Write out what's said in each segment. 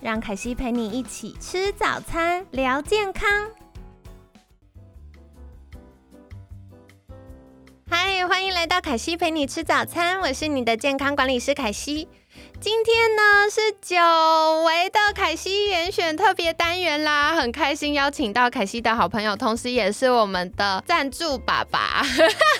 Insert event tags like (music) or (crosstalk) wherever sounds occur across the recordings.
让凯西陪你一起吃早餐，聊健康。嗨，欢迎来到凯西陪你吃早餐，我是你的健康管理师凯西。今天呢是久违的凯西严选特别单元啦，很开心邀请到凯西的好朋友，同时也是我们的赞助爸爸，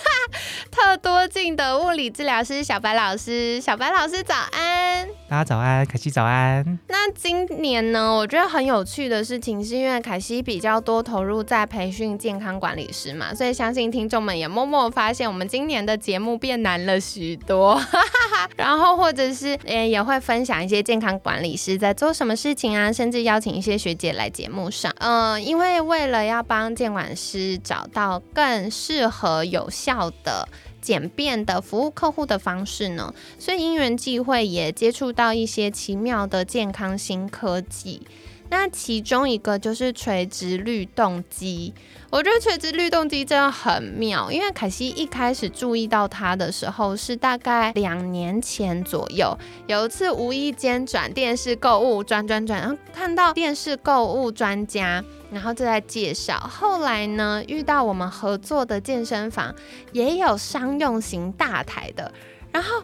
(laughs) 特多镜的物理治疗师小白老师。小白老师早安，大家早安，凯西早安。那今年呢，我觉得很有趣的事情，是因为凯西比较多投入在培训健康管理师嘛，所以相信听众们也默默发现，我们今年的节目变难了许多。(laughs) 然后或者是诶。也会分享一些健康管理师在做什么事情啊，甚至邀请一些学姐来节目上。嗯，因为为了要帮监管师找到更适合、有效的、简便的服务客户的方式呢，所以因缘际会也接触到一些奇妙的健康新科技。那其中一个就是垂直律动机。我觉得垂直律动机真的很妙，因为凯西一开始注意到它的时候是大概两年前左右，有一次无意间转电视购物，转转转，然后看到电视购物专家，然后就在介绍。后来呢，遇到我们合作的健身房也有商用型大台的，然后。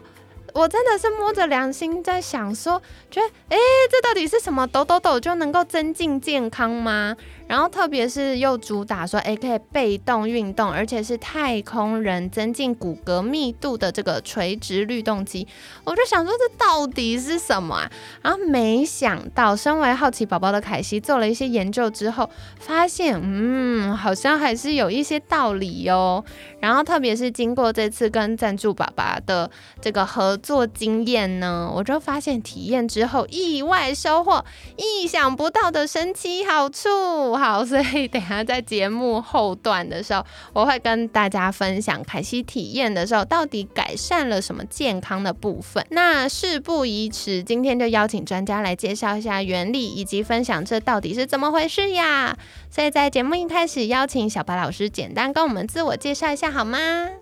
我真的是摸着良心在想，说，觉得，哎，这到底是什么？抖抖抖就能够增进健康吗？然后特别是又主打说，哎，可以被动运动，而且是太空人增进骨骼密度的这个垂直律动机，我就想说这到底是什么啊？然后没想到，身为好奇宝宝的凯西做了一些研究之后，发现，嗯，好像还是有一些道理哟。然后特别是经过这次跟赞助爸爸的这个合作经验呢，我就发现体验之后意外收获，意想不到的神奇好处。好，所以等下在节目后段的时候，我会跟大家分享凯西体验的时候到底改善了什么健康的部分。那事不宜迟，今天就邀请专家来介绍一下原理，以及分享这到底是怎么回事呀。所以在节目一开始，邀请小白老师简单跟我们自我介绍一下好吗？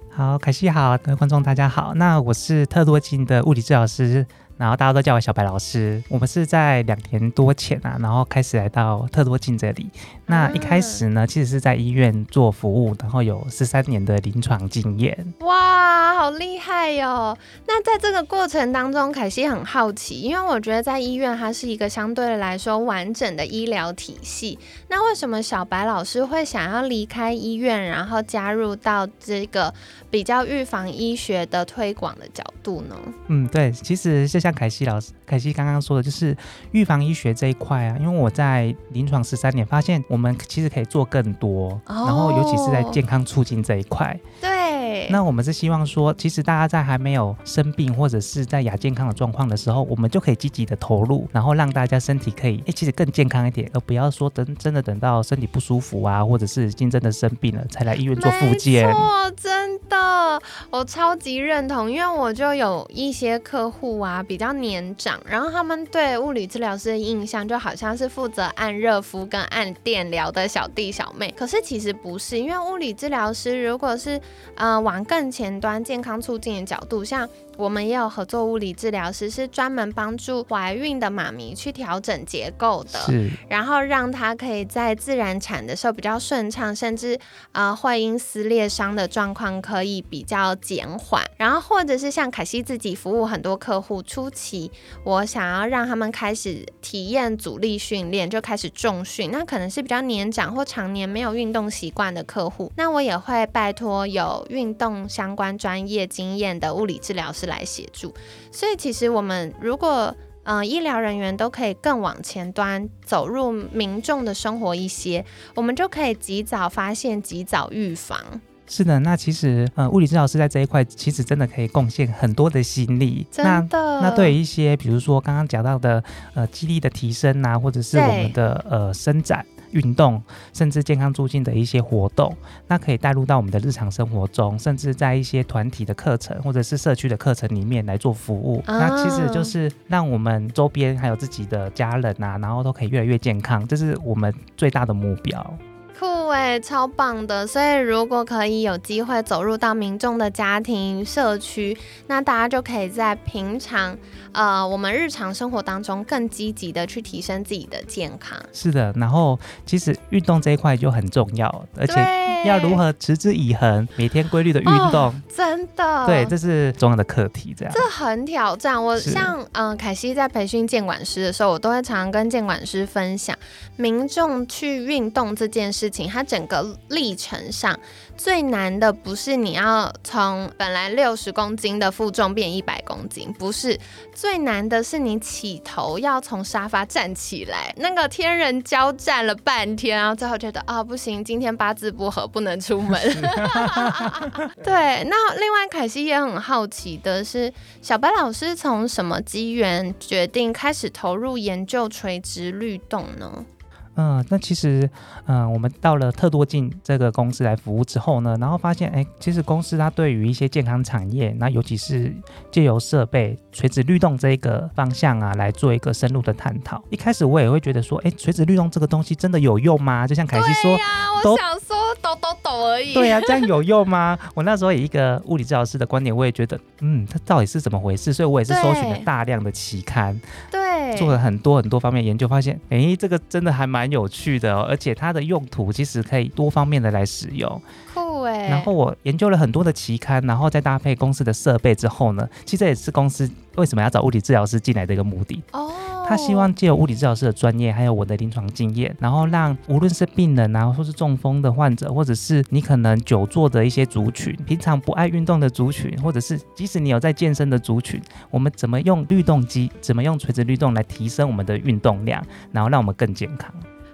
好，凯西好，各位观众大家好，那我是特多金的物理治疗师。然后大家都叫我小白老师。我们是在两年多前啊，然后开始来到特多镜这里。那一开始呢，其实是在医院做服务，然后有十三年的临床经验。哇，好厉害哟！那在这个过程当中，凯西很好奇，因为我觉得在医院它是一个相对来说完整的医疗体系。那为什么小白老师会想要离开医院，然后加入到这个比较预防医学的推广的角度呢？嗯，对，其实就像凯西老师，凯西刚刚说的就是预防医学这一块啊。因为我在临床十三年，发现我们其实可以做更多，然后尤其是在健康促进这一块。对。那我们是希望说，其实大家在还没有生病或者是在亚健康的状况的时候，我们就可以积极的投入，然后让大家身体可以哎，其实更健康一点，而不要说等真的等到身体不舒服啊，或者是已经真的生病了才来医院做复健。错，真的，我超级认同，因为我就有一些客户啊。比较年长，然后他们对物理治疗师的印象就好像是负责按热敷跟按电疗的小弟小妹，可是其实不是，因为物理治疗师如果是呃往更前端健康促进的角度，像。我们也有合作物理治疗师，是专门帮助怀孕的妈咪去调整结构的，然后让她可以在自然产的时候比较顺畅，甚至呃会阴撕裂伤的状况可以比较减缓。然后或者是像凯西自己服务很多客户，初期我想要让他们开始体验阻力训练，就开始重训，那可能是比较年长或常年没有运动习惯的客户，那我也会拜托有运动相关专业经验的物理治疗师。来协助，所以其实我们如果嗯医疗人员都可以更往前端走入民众的生活一些，我们就可以及早发现、及早预防。是的，那其实呃，物理治疗师在这一块其实真的可以贡献很多的心力。真的。那对于一些比如说刚刚讲到的呃肌力的提升啊，或者是我们的呃伸展。运动，甚至健康促进的一些活动，那可以带入到我们的日常生活中，甚至在一些团体的课程或者是社区的课程里面来做服务。那其实就是让我们周边还有自己的家人啊，然后都可以越来越健康，这是我们最大的目标。酷哎，超棒的！所以如果可以有机会走入到民众的家庭社区，那大家就可以在平常呃我们日常生活当中更积极的去提升自己的健康。是的，然后其实运动这一块就很重要，而且要如何持之以恒，每天规律的运动，真的，对，这是重要的课题。这样，这很挑战。我像嗯凯西在培训监管师的时候，我都会常常跟监管师分享，民众去运动这件事情。它整个历程上最难的不是你要从本来六十公斤的负重变一百公斤，不是最难的是你起头要从沙发站起来，那个天人交战了半天，然后最后觉得啊不行，今天八字不合，不能出门。(laughs) 对，那另外凯西也很好奇的是，小白老师从什么机缘决定开始投入研究垂直律动呢？嗯，那其实，嗯，我们到了特多进这个公司来服务之后呢，然后发现，哎，其实公司它对于一些健康产业，那尤其是借由设备垂直律动这一个方向啊，来做一个深入的探讨。一开始我也会觉得说，哎，垂直律动这个东西真的有用吗？就像凯西说，都想说抖抖抖而已。对呀，这样有用吗？(laughs) 我那时候以一个物理治疗师的观点，我也觉得，嗯，它到底是怎么回事？所以我也是搜寻了大量的期刊。对。做了很多很多方面研究，发现哎，这个真的还蛮有趣的，而且它的用途其实可以多方面的来使用。酷哎！然后我研究了很多的期刊，然后再搭配公司的设备之后呢，其实这也是公司为什么要找物理治疗师进来的一个目的。哦。他希望借由物理治疗师的专业，还有我的临床经验，然后让无论是病人啊，或是中风的患者，或者是你可能久坐的一些族群，平常不爱运动的族群，或者是即使你有在健身的族群，我们怎么用律动机，怎么用垂直律动来提升我们的运动量，然后让我们更健康。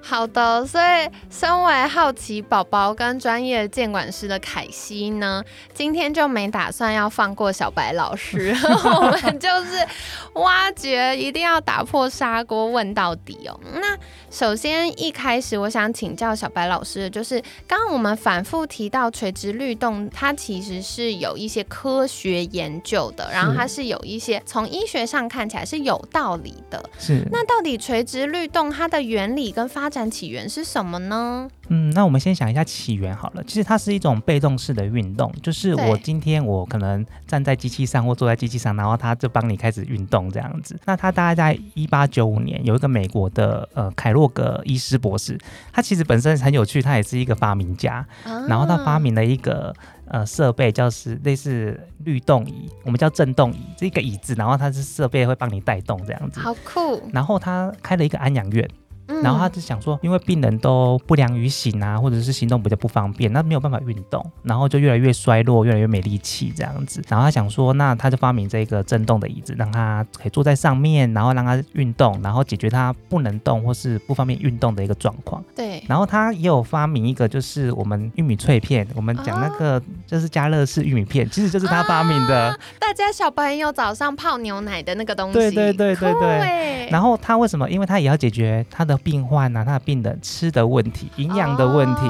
好的，所以身为好奇宝宝跟专业监管师的凯西呢，今天就没打算要放过小白老师，(laughs) 我们就是挖掘，一定要打破砂锅问到底哦。那首先一开始，我想请教小白老师，就是刚刚我们反复提到垂直律动，它其实是有一些科学研究的，然后它是有一些从医学上看起来是有道理的。是，那到底垂直律动它的原理跟发展起源是什么呢？嗯，那我们先想一下起源好了。其实它是一种被动式的运动，就是我今天我可能站在机器上或坐在机器上，然后它就帮你开始运动这样子。那它大概在一八九五年有一个美国的呃凯洛格医师博士，他其实本身很有趣，他也是一个发明家，然后他发明了一个呃设备，叫是类似律动椅，我们叫震动椅，这个椅子，然后它是设备会帮你带动这样子，好酷。然后他开了一个安养院。然后他就想说，因为病人都不良于行啊，或者是行动比较不方便，那没有办法运动，然后就越来越衰弱，越来越没力气这样子。然后他想说，那他就发明这个震动的椅子，让他可以坐在上面，然后让他运动，然后解决他不能动或是不方便运动的一个状况。对。然后他也有发明一个，就是我们玉米脆片，我们讲那个就是加热式玉米片，其实就是他发明的。大家小朋友早上泡牛奶的那个东西。对对对对对。然后他为什么？因为他也要解决他的。病患啊，他的病人吃的问题、营养的问题。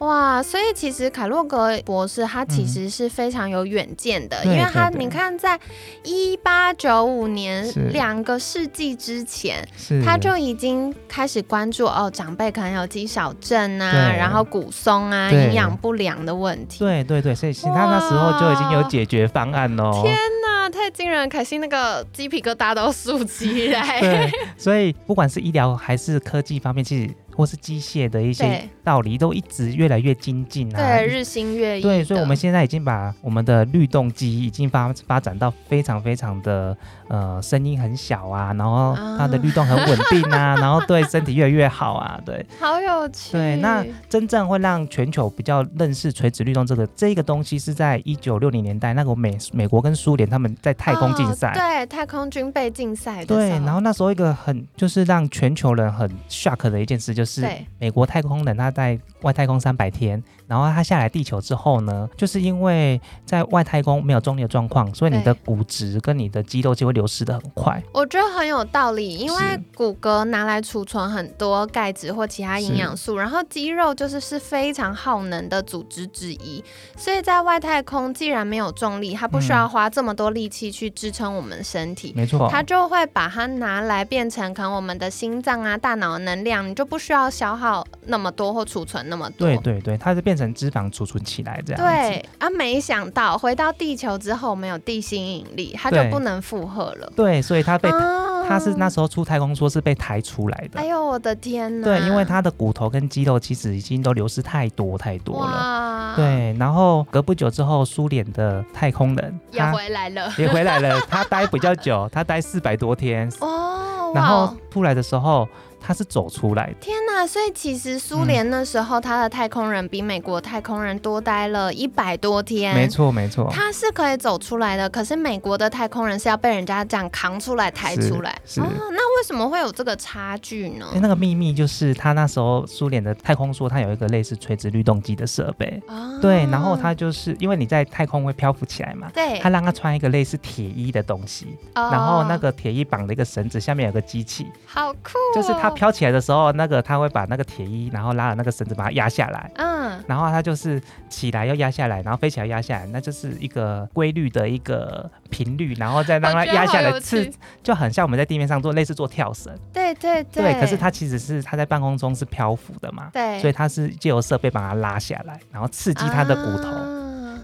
哇，所以其实凯洛格博士他其实是非常有远见的，因为他你看，在一八九五年两个世纪之前，他就已经开始关注哦，长辈可能有肌少症啊，然后骨松啊，营养不良的问题。对对对，所以他那时候就已经有解决方案喽。天哪，太惊人！凯西那个鸡皮疙瘩都竖起来。对，所以不管是医疗还是科技方面，其实。或是机械的一些道理都一直越来越精进啊，对，日新月异。对，所以我们现在已经把我们的律动机已经发发展到非常非常的呃声音很小啊，然后它的律动很稳定啊，(laughs) 然后对身体越来越好啊，对，好有趣。对，那真正会让全球比较认识垂直律动这个这个东西，是在一九六零年代那个美美国跟苏联他们在太空竞赛，对，太空军备竞赛。对，然后那时候一个很就是让全球人很 shock 的一件事就是。是美国太空人，他在外太空三百天，然后它下来地球之后呢，就是因为在外太空没有重力的状况，所以你的骨质跟你的肌肉就会流失的很快。我觉得很有道理，因为骨骼拿来储存很多钙质或其他营养素，然后肌肉就是是非常耗能的组织之一，所以在外太空既然没有重力，它不需要花这么多力气去支撑我们身体。没错，它就会把它拿来变成可能我们的心脏啊、大脑的能量，你就不需要消耗那么多或储存那么多。对对对，它是变成脂肪储存起来这样。对啊，没想到回到地球之后，没有地心引力，它就不能负荷了。对，所以它被啊它是那时候出太空说是被抬出来的。哎呦我的天呐！对，因为它的骨头跟肌肉其实已经都流失太多太多了。哇，对，然后隔不久之后，苏联的太空人也回来了也回来了，他待比较久，他待四百多天，(laughs) 哦，然后出来的时候他是走出来的。天哪！所以其实苏联那时候他的太空人比美国太空人多待了一百多天，没。错没错，他是可以走出来的，可是美国的太空人是要被人家这样扛出来、抬出来。是哦，那为什么会有这个差距呢？哎那个秘密就是他那时候苏联的太空说，它有一个类似垂直律动机的设备。哦对，然后它就是因为你在太空会漂浮起来嘛，对，它让它穿一个类似铁衣的东西，哦然后那个铁衣绑了一个绳子，下面有个机器，好酷、哦，就是它，飘起来的时候，那个他会把那个铁衣，然后拉了那个绳子把它压下来，嗯，然后它就是起来又压下来，然后飞起来压下来，那就是一个规律的一个频率，然后再让它压下来刺，就很像我们在地面上做类似做跳绳，对对对，可是它其实是它在半空中是漂浮的嘛，对，所以它是借由设备把它拉下来，然后刺激它的骨头。啊。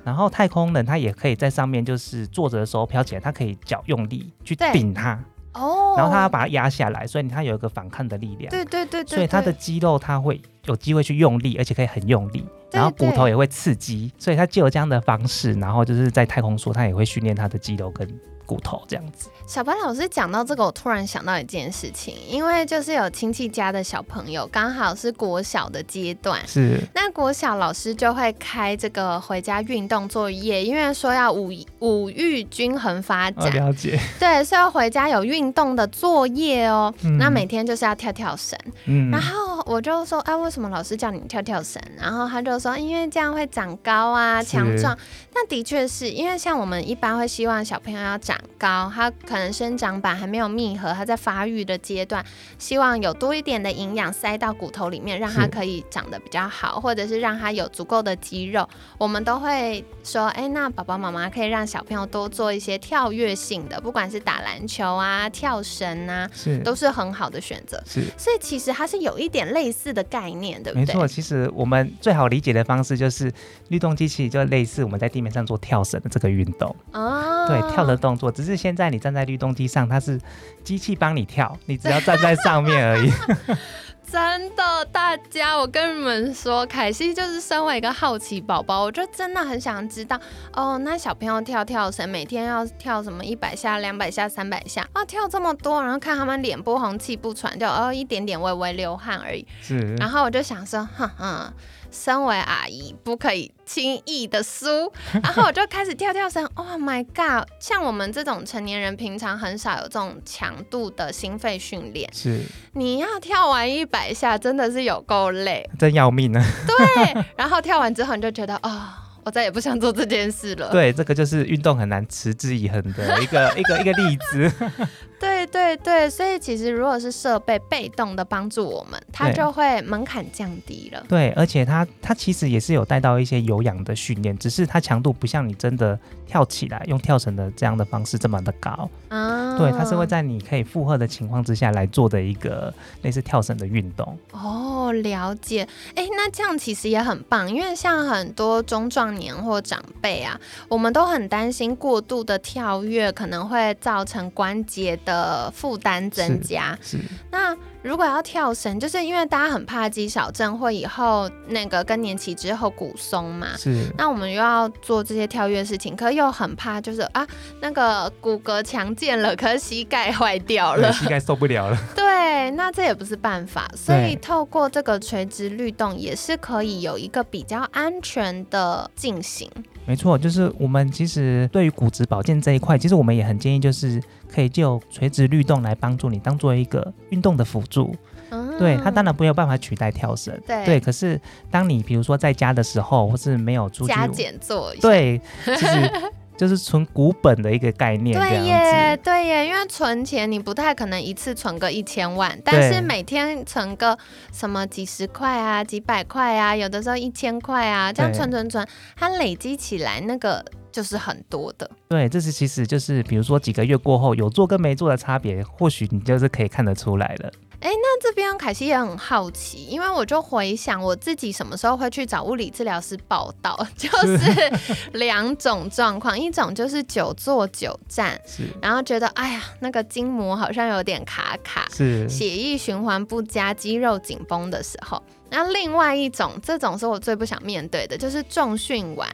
然后太空人他也可以在上面，就是坐着的时候飘起来，他可以脚用力去顶它，哦，然后他要把它压下来，所以他有一个反抗的力量。对对对对，所以他的肌肉它会有机会去用力，而且可以很用力，对然后骨头也会刺激，所以他就有这样的方式，然后就是在太空梭他也会训练他的肌肉跟骨头这样子。小白老师讲到这个，我突然想到一件事情，因为就是有亲戚家的小朋友刚好是国小的阶段，是。那国小老师就会开这个回家运动作业，因为说要五五育均衡发哦，展，了解，对，所以要回家有运动的作业哦。嗯。那每天就是要跳跳绳，嗯。然后我就说，哎、为什么老师叫你跳跳绳？然后他就说，因为这样会长高啊，强壮。那的确是因为像我们一般会希望小朋友要长高，他可能生长板还没有密合，他在发育的阶段，希望有多一点的营养塞到骨头里面，让他可以长得比较好，或者是让他有足够的肌肉。我们都会说，哎、那爸爸妈妈可以让小朋友多做一些跳跃性的，不管是打篮球啊、跳绳啊，是都是很好的选择。是。所以其实它是有一点类似的概念，对不对？没错，其实我们最好理解的方式就是律动机器，就类似我们在地面上做跳绳的这个运动。哦，对，跳的动作，只是现在你站在律动机上，它是机器帮你跳，你只要站在上面而已。(laughs) 真的，大家，我跟你们说，凯西就是身为一个好奇宝宝，我就真的很想知道，哦，那小朋友跳跳绳，每天要跳什么一百下、两百下、三百下，啊，跳这么多，然后看他们脸不红气不喘，就哦一点点微微流汗而已。是，然后我就想说，哼哼，身为阿姨不可以轻易的输，(laughs) 然后我就开始跳跳绳。Oh my god！像我们这种成年人，平常很少有这种强度的心肺训练，是，你要跳完一百下，真的是有够累。真要命呢。对，(laughs) 然后跳完之后，你就觉得啊、我再也不想做这件事了。对，这个就是运动很难持之以恒的一个一个一个例子。(laughs) 对对对，所以其实如果是设备被动的帮助我们，它就会门槛降低了。对，而且它它其实也是有带到一些有氧的训练，只是它强度不像你真的跳起来用跳绳的这样的方式这么的高。啊对，它是会在你可以负荷的情况之下来做的一个类似跳绳的运动。哦，了解。哎，那这样其实也很棒，因为像很多中壮年或长辈啊，我们都很担心过度的跳跃可能会造成关节的负担增加。是，那如果要跳绳，就是因为大家很怕肌少症或以后那个更年期之后骨松嘛。是，那我们又要做这些跳跃事情，可又很怕，就是啊，那个骨骼强健了，可是膝盖坏掉了，。膝盖受不了了。(laughs) 对，那这也不是办法，所以透过这个垂直律动也是可以有一个比较安全的进行。没错，就是我们其实对于骨质保健这一块，其实我们也很建议，就是可以就垂直律动来帮助你，当做一个运动的辅助。嗯对，它当然没有办法取代跳绳。对对，可是当你比如说在家的时候，或是没有出去，加减做一下。对，其实就是存股本的一个概念，对耶，对耶，因为存钱你不太可能一次存个一千万，但是每天存个什么几十块啊、几百块啊，有的时候一千块啊，这样存存存，它累积起来那个就是很多的。对，这是其实就是比如说几个月过后有做跟没做的差别，或许你就是可以看得出来了。哎那这边凯西也很好奇，因为我就回想我自己什么时候会去找物理治疗师报道，(laughs) 就是 (laughs) 两种状况，一种就是久坐久站，是然后觉得哎呀那个筋膜好像有点卡卡，是血液循环不佳、肌肉紧绷的时候。那另外一种，这种是我最不想面对的，就是重训完，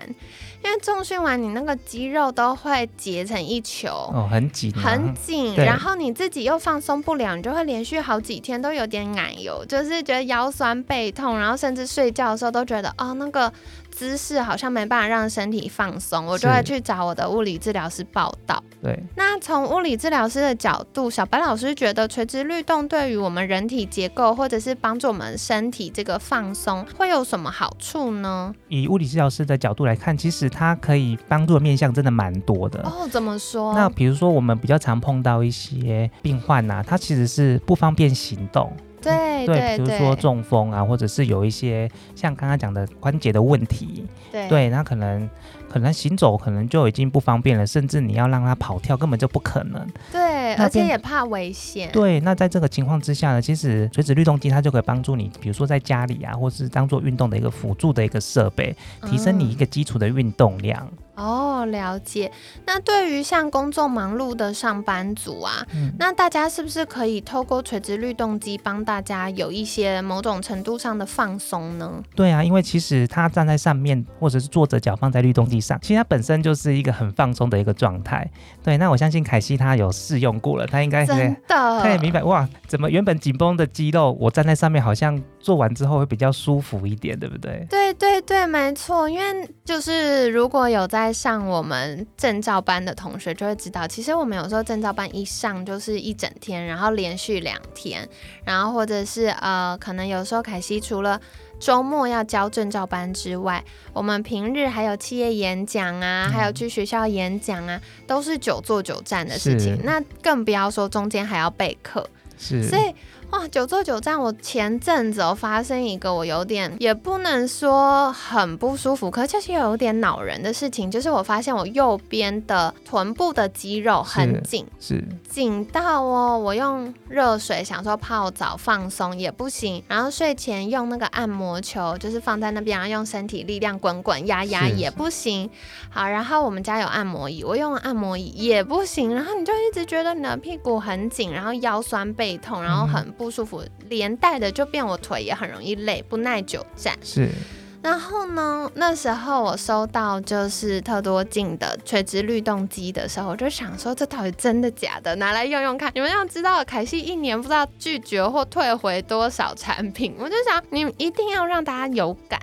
因为重训完你那个肌肉都会结成一球。哦，很紧、啊，很紧，然后你自己又放松不了，你就会连续好几天都有点奶油，就是觉得腰酸背痛，然后甚至睡觉的时候都觉得哦那个姿势好像没办法让身体放松，我就会去找我的物理治疗师报道。对。那从物理治疗师的角度，小白老师觉得垂直律动对于我们人体结构，或者是帮助我们身体这个放松，会有什么好处呢？以物理治疗师的角度来看，其实它可以帮助的面向真的蛮多的。哦，怎么说？那比如说，我们比较常碰到一些病患呐、他其实是不方便行动，对对比如说中风啊，或者是有一些像刚刚讲的关节的问题，对对，那可能可能行走可能就已经不方便了，甚至你要让他跑跳根本就不可能。对，而且也怕危险。对，那在这个情况之下呢，其实垂直律动机它就可以帮助你，比如说在家里啊，或是当做运动的一个辅助的一个设备，提升你一个基础的运动量。哦，了解。那对于像工作忙碌的上班族啊，嗯那大家是不是可以透过垂直律动机帮大家有一些某种程度上的放松呢？对啊，因为其实他站在上面，或者是坐着脚放在律动机上，其实它本身就是一个很放松的一个状态。对，那我相信凯西他有试用过了，他应该可以真的，(laughs) 他也明白哇，怎么原本紧绷的肌肉，我站在上面好像做完之后会比较舒服一点，对不对？对对对，没错，因为就是如果有在上我们证照班的同学就会知道，其实我们有时候证照班一上就是一整天，然后连续两天，然后或者是呃，可能有时候凯西除了周末要教证照班之外，我们平日还有企业演讲啊，还有去学校演讲啊，都是久坐久站的事情。那更不要说中间还要备课，是，所以哇，久坐久站，我前阵子有发生一个我有点也不能说很不舒服，可就是有点恼人的事情，就是我发现我右边的臀部的肌肉很紧，是。紧到哦，我用热水想说泡澡放松也不行，然后睡前用那个按摩球，就是放在那边，然后用身体力量滚滚压压也不行。好，然后我们家有按摩椅，我用按摩椅也不行，然后你就一直觉得你的屁股很紧，然后腰酸背痛，然后很不舒服，连带的就变我腿也很容易累，不耐久站。是，然后呢，那时候我收到就是特多镜的垂直律动机的时候，我就想说这到底真的假的？拿来用用看。你们要知道，凯西一年不知道拒绝或退回多少产品，我就想你一定要让大家有感。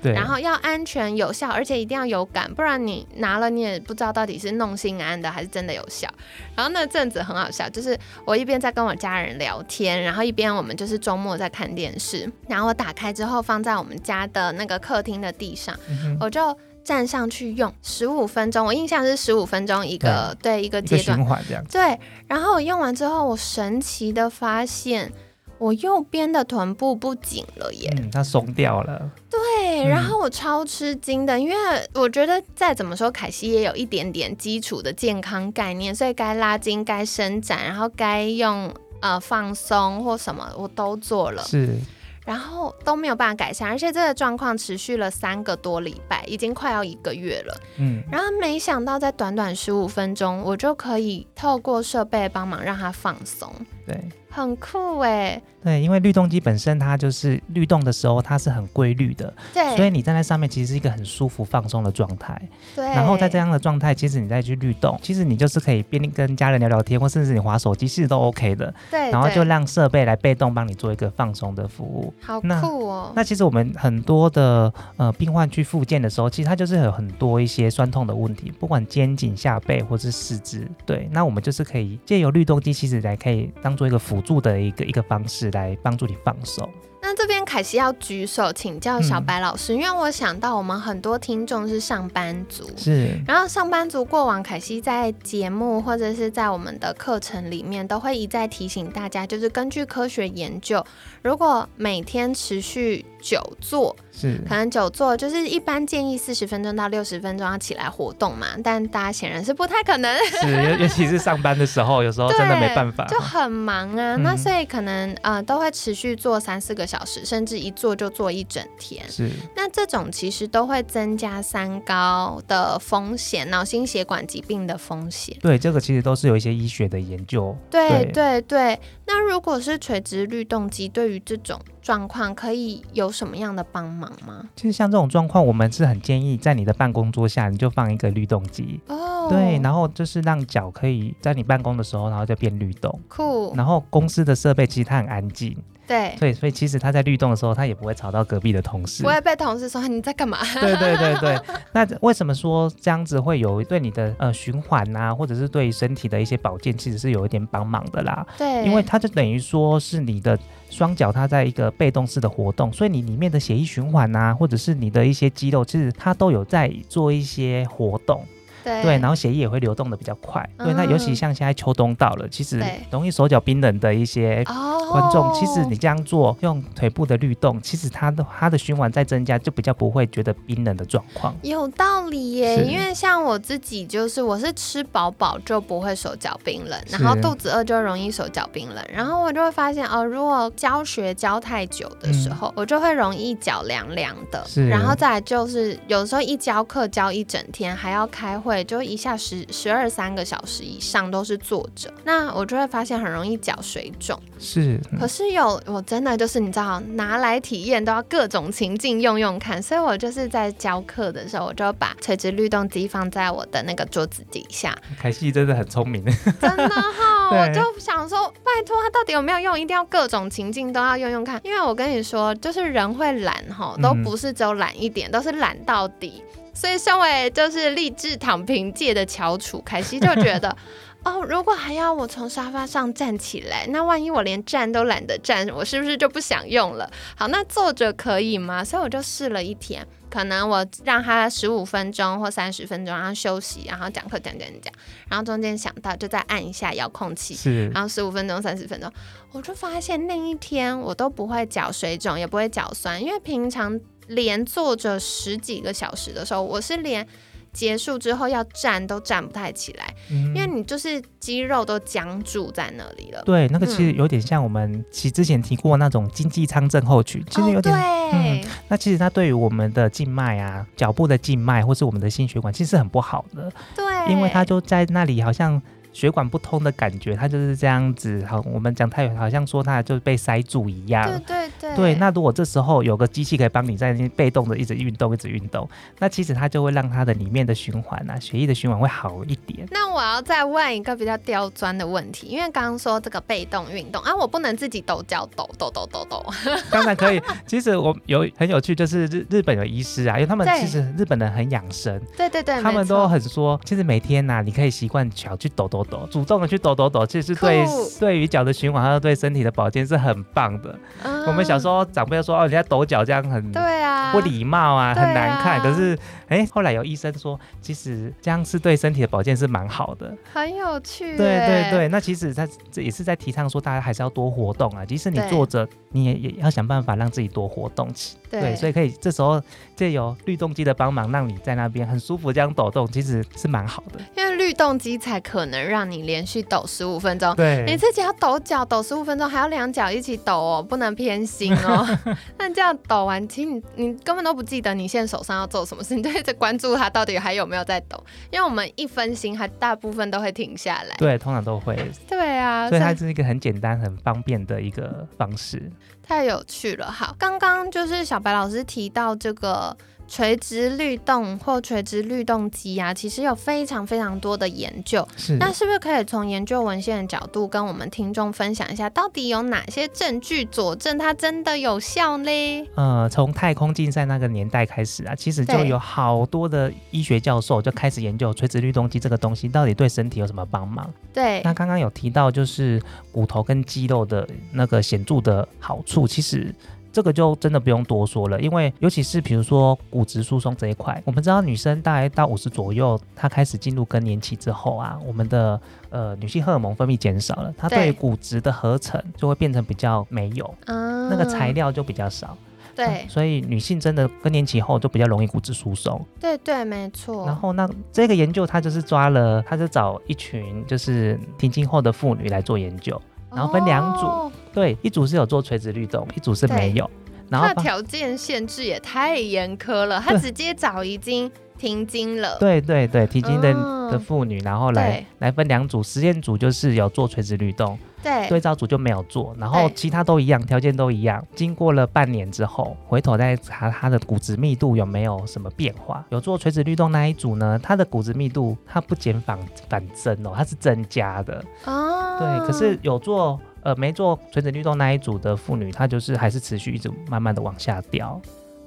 对，然后要安全有效，而且一定要有感，不然你拿了你也不知道到底是弄心安的还是真的有效。然后那阵子很好笑，就是我一边在跟我家人聊天，然后一边我们就是周末在看电视，然后我打开之后放在我们家的那个客厅的地上，嗯我就站上去用十五分钟，我印象是十五分钟一个对一个阶段这样。对，然后我用完之后，我神奇的发现。我右边的臀部不紧了耶，嗯，它松掉了。对，嗯然后我超吃惊的，因为我觉得再怎么说，凯西也有一点点基础的健康概念，所以该拉筋、该伸展，然后该用呃放松或什么，我都做了，是，然后都没有办法改善，而且这个状况持续了三个多礼拜，已经快要一个月了。嗯，然后没想到在短短十五分钟，我就可以透过设备帮忙让它放松，对。很酷哎。对，因为律动机本身它就是律动的时候它是很规律的，对，所以你站在上面其实是一个很舒服放松的状态。对，然后在这样的状态，其实你再去律动，其实你就是可以边跟家人聊聊天，或甚至你划手机，其实都 OK 的。对，然后就让设备来被动帮你做一个放松的服务。好酷哦。那其实我们很多的呃病患去复健的时候，其实他就是有很多一些酸痛的问题，不管肩颈、下背或是四肢。对，那我们就是可以借由律动机，其实来可以当做一个辅辅助的一个一个方式来帮助你放手。那这边凯西要举手请教小嗯白老师，因为我想到我们很多听众是上班族，是，然后上班族过往，凯西在节目或者是在我们的课程里面，都会一再提醒大家，就是根据科学研究，如果每天持续久坐，是可能久坐就是一般建议四十分钟到六十分钟要起来活动嘛，但大家显然是不太可能，是，尤尤其是上班的时候，有时候真的没办法。就很忙啊。嗯那所以可能呃都会持续做三四个小时，甚至一坐就坐一整天。是那这种其实都会增加三高的风险，脑心血管疾病的风险。对，这个其实都是有一些医学的研究。对对对对，那如果是垂直律动机，对于这种状况可以有什么样的帮忙吗？其实像这种状况，我们是很建议在你的办公桌下，你就放一个律动机。哦，对，然后就是让脚可以在你办公的时候，然后就变律动。酷，然后公司的设备其实它很安静，对，对，所以其实他在律动的时候，他也不会吵到隔壁的同事不。会被同事说你在干嘛？对对对对，(laughs) 那为什么说这样子会有对你的呃循环啊，或者是对身体的一些保健，其实是有一点帮忙的啦？对，因为它就等于说是你的双脚它在一个被动式的活动，所以你里面的血液循环啊，或者是你的一些肌肉，其实它都有在做一些活动。对。对，然后血液也会流动的比较快。对，那尤其嗯。像现在秋冬到了，其实容易手脚冰冷的一些哦，观众，其实你这样做，用腿部的律动，其实它的它的循环在增加，就比较不会觉得冰冷的状况。有道理耶，因为像我自己就是我是吃饱饱就不会手脚冰冷，然后肚子饿就容易手脚冰冷，然后我就会发现哦，如果教学教太久的时候，我就会容易脚凉凉的，嗯是。然后再来就是有时候一教课教一整天，还要开会，就一下十十二三个小时以上都是坐着，那我就会发现很容易脚水肿。是，嗯。可是有我真的就是你知道，拿来体验都要各种情境用用看，所以我就是在教课的时候，我就把垂直律动机放在我的那个桌子底下，凯西真的很聪明。(laughs) 真的哈，对。我就想说，拜托他到底有没有用，一定要各种情境都要用用看，因为我跟你说，就是人会懒哈，都嗯。不是只有懒一点，都是懒到底。所以，身为就是励志躺平界的翘楚，凯西就觉得，(laughs) 哦，如果还要我从沙发上站起来，那万一我连站都懒得站，我是不是就不想用了？好，那坐着可以吗？所以我就试了一天，可能我让他十五分钟或三十分钟，然后休息，然后讲课讲讲讲，然后中间想到就再按一下遥控器。是然后十五分钟、三十分钟，我就发现那一天我都不会脚水肿，也不会脚酸，因为平常连坐着十几个小时的时候，我是连结束之后要站都站不太起来，嗯因为你就是肌肉都僵住在那里了。对，那个其实嗯有点像我们其之前提过那种经济舱症候群，其实有点。哦、对，那其实它对于我们的静脉啊、脚部的静脉，或是我们的心血管，其实很不好的，对，因为它就在那里好像血管不通的感觉，它就是这样子。好，我们讲太好像说它就是被塞住一样。对对对对，那如果这时候有个机器可以帮你在那边被动的一直运动，一直运动，那其实它就会让它的里面的循环啊，血液的循环会好一点。那我要再问一个比较刁钻的问题，因为刚刚说这个被动运动啊，我不能自己抖脚抖抖抖抖抖。(laughs) 当然可以，其实我有很有趣，就是日日本有医师啊，因为他们其实日本人很养生，对对对，他们都很说，其实每天呐、你可以习惯脚去抖抖抖，主动的去抖抖抖，其实对对于脚的循环还有对身体的保健是很棒的。嗯我们小时候长辈说哦，人家抖脚这样很对啊，不礼貌啊，很难看。啊可是哎，后来有医生说，其实这样是对身体的保健是蛮好的。很有趣。对对对，，那其实他这也是在提倡说，大家还是要多活动啊。即使你坐着，你也也要想办法让自己多活动起。对所以可以这时候借由律动机的帮忙，让你在那边很舒服这样抖动，其实是蛮好的。因为律动机才可能让你连续抖十五分钟。对你，自己要抖脚抖十五分钟，还要两脚一起抖哦，不能偏心哦。(laughs) 那这样抖完，其实你你根本都不记得你现在手上要做什么事，你就 (laughs) 一直关注他到底还有没有在抖。因为我们一分心，他大部分都会停下来。对，通常都会，(laughs) 对啊，所以它是一个很简单、很方便的一个方式。太有趣了。好，刚刚就是小白老师提到这个垂直律动或垂直律动机啊，其实有非常非常多的研究。是那是不是可以从研究文献的角度跟我们听众分享一下，到底有哪些证据佐证它真的有效嘞？呃，从太空竞赛那个年代开始啊，其实就有好多的医学教授就开始研究垂直律动机这个东西到底对身体有什么帮忙。对那刚刚有提到就是骨头跟肌肉的那个显著的好处，其实。这个就真的不用多说了，因为尤其是比如说骨质疏松这一块，我们知道女生大概到五十左右，她开始进入更年期之后啊，我们的呃女性荷尔蒙分泌减少了，她对对骨质的合成就会变成比较没有，啊那个材料就比较少。对所以女性真的更年期后就比较容易骨质疏松。对对，没错。然后那这个研究他就是抓了，他就找一群就是停经后的妇女来做研究，然后分两组哦对，一组是有做垂直律动，一组是没有。然后它的条件限制也太严苛了，他直接找已经停经了。对对对，停经的、哦的妇女，然后来来分两组，实验组就是有做垂直律动，对对照组就没有做，然后其他都一样，条件都一样。经过了半年之后，回头再查它的骨质密度有没有什么变化。有做垂直律动那一组呢，它的骨质密度它不减反反增哦，它是增加的。哦，对，可是有做呃没做垂直律动那一组的妇女，她就是还是持续一直慢慢的往下掉。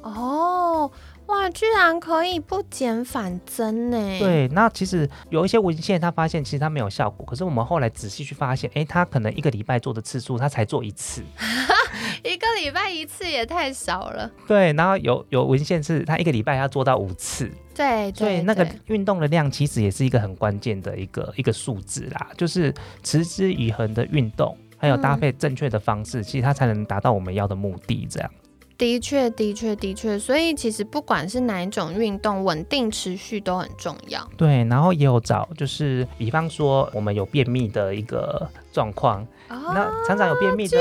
哦，哇，居然可以不减反增呢？，对，那其实有一些文献，他发现其实它没有效果，可是我们后来仔细去发现，哎，他可能一个礼拜做的次数，他才做一次。(laughs) 一个礼拜一次也太少了。对，然后有有文献是他一个礼拜要做到五次，对，对所以那个运动的量其实也是一个很关键的一个一个数字啦，就是持之以恒的运动，还有搭嗯配正确的方式，其实它才能达到我们要的目的。这样，的确，的确，的确，所以其实不管是哪一种运动，稳定持续都很重要。对，然后也有找，就是比方说我们有便秘的一个状况，那哦，常常有便秘的，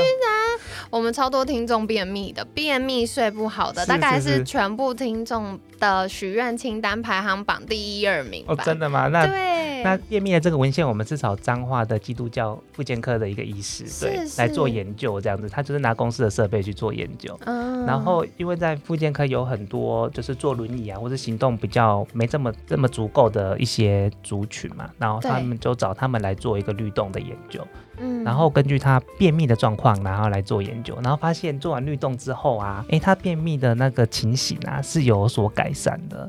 我们超多听众便秘的，便秘睡不好的，是大概是全部听众的许愿清单排行榜第一二名吧。哦，真的吗？那对，那便秘的这个文献，我们是找彰化的基督教复健科的一个医师，对，是。来做研究，这样子，他就是拿公司的设备去做研究。嗯。然后，因为在复健科有很多就是坐轮椅啊，或者行动比较没这么这么足够的一些族群嘛，然后他们就找他们来做一个律动的研究，嗯。然后根据他便秘的状况，然后来做研究，然后发现做完律动之后啊，诶，他便秘的那个情形啊是有所改善的，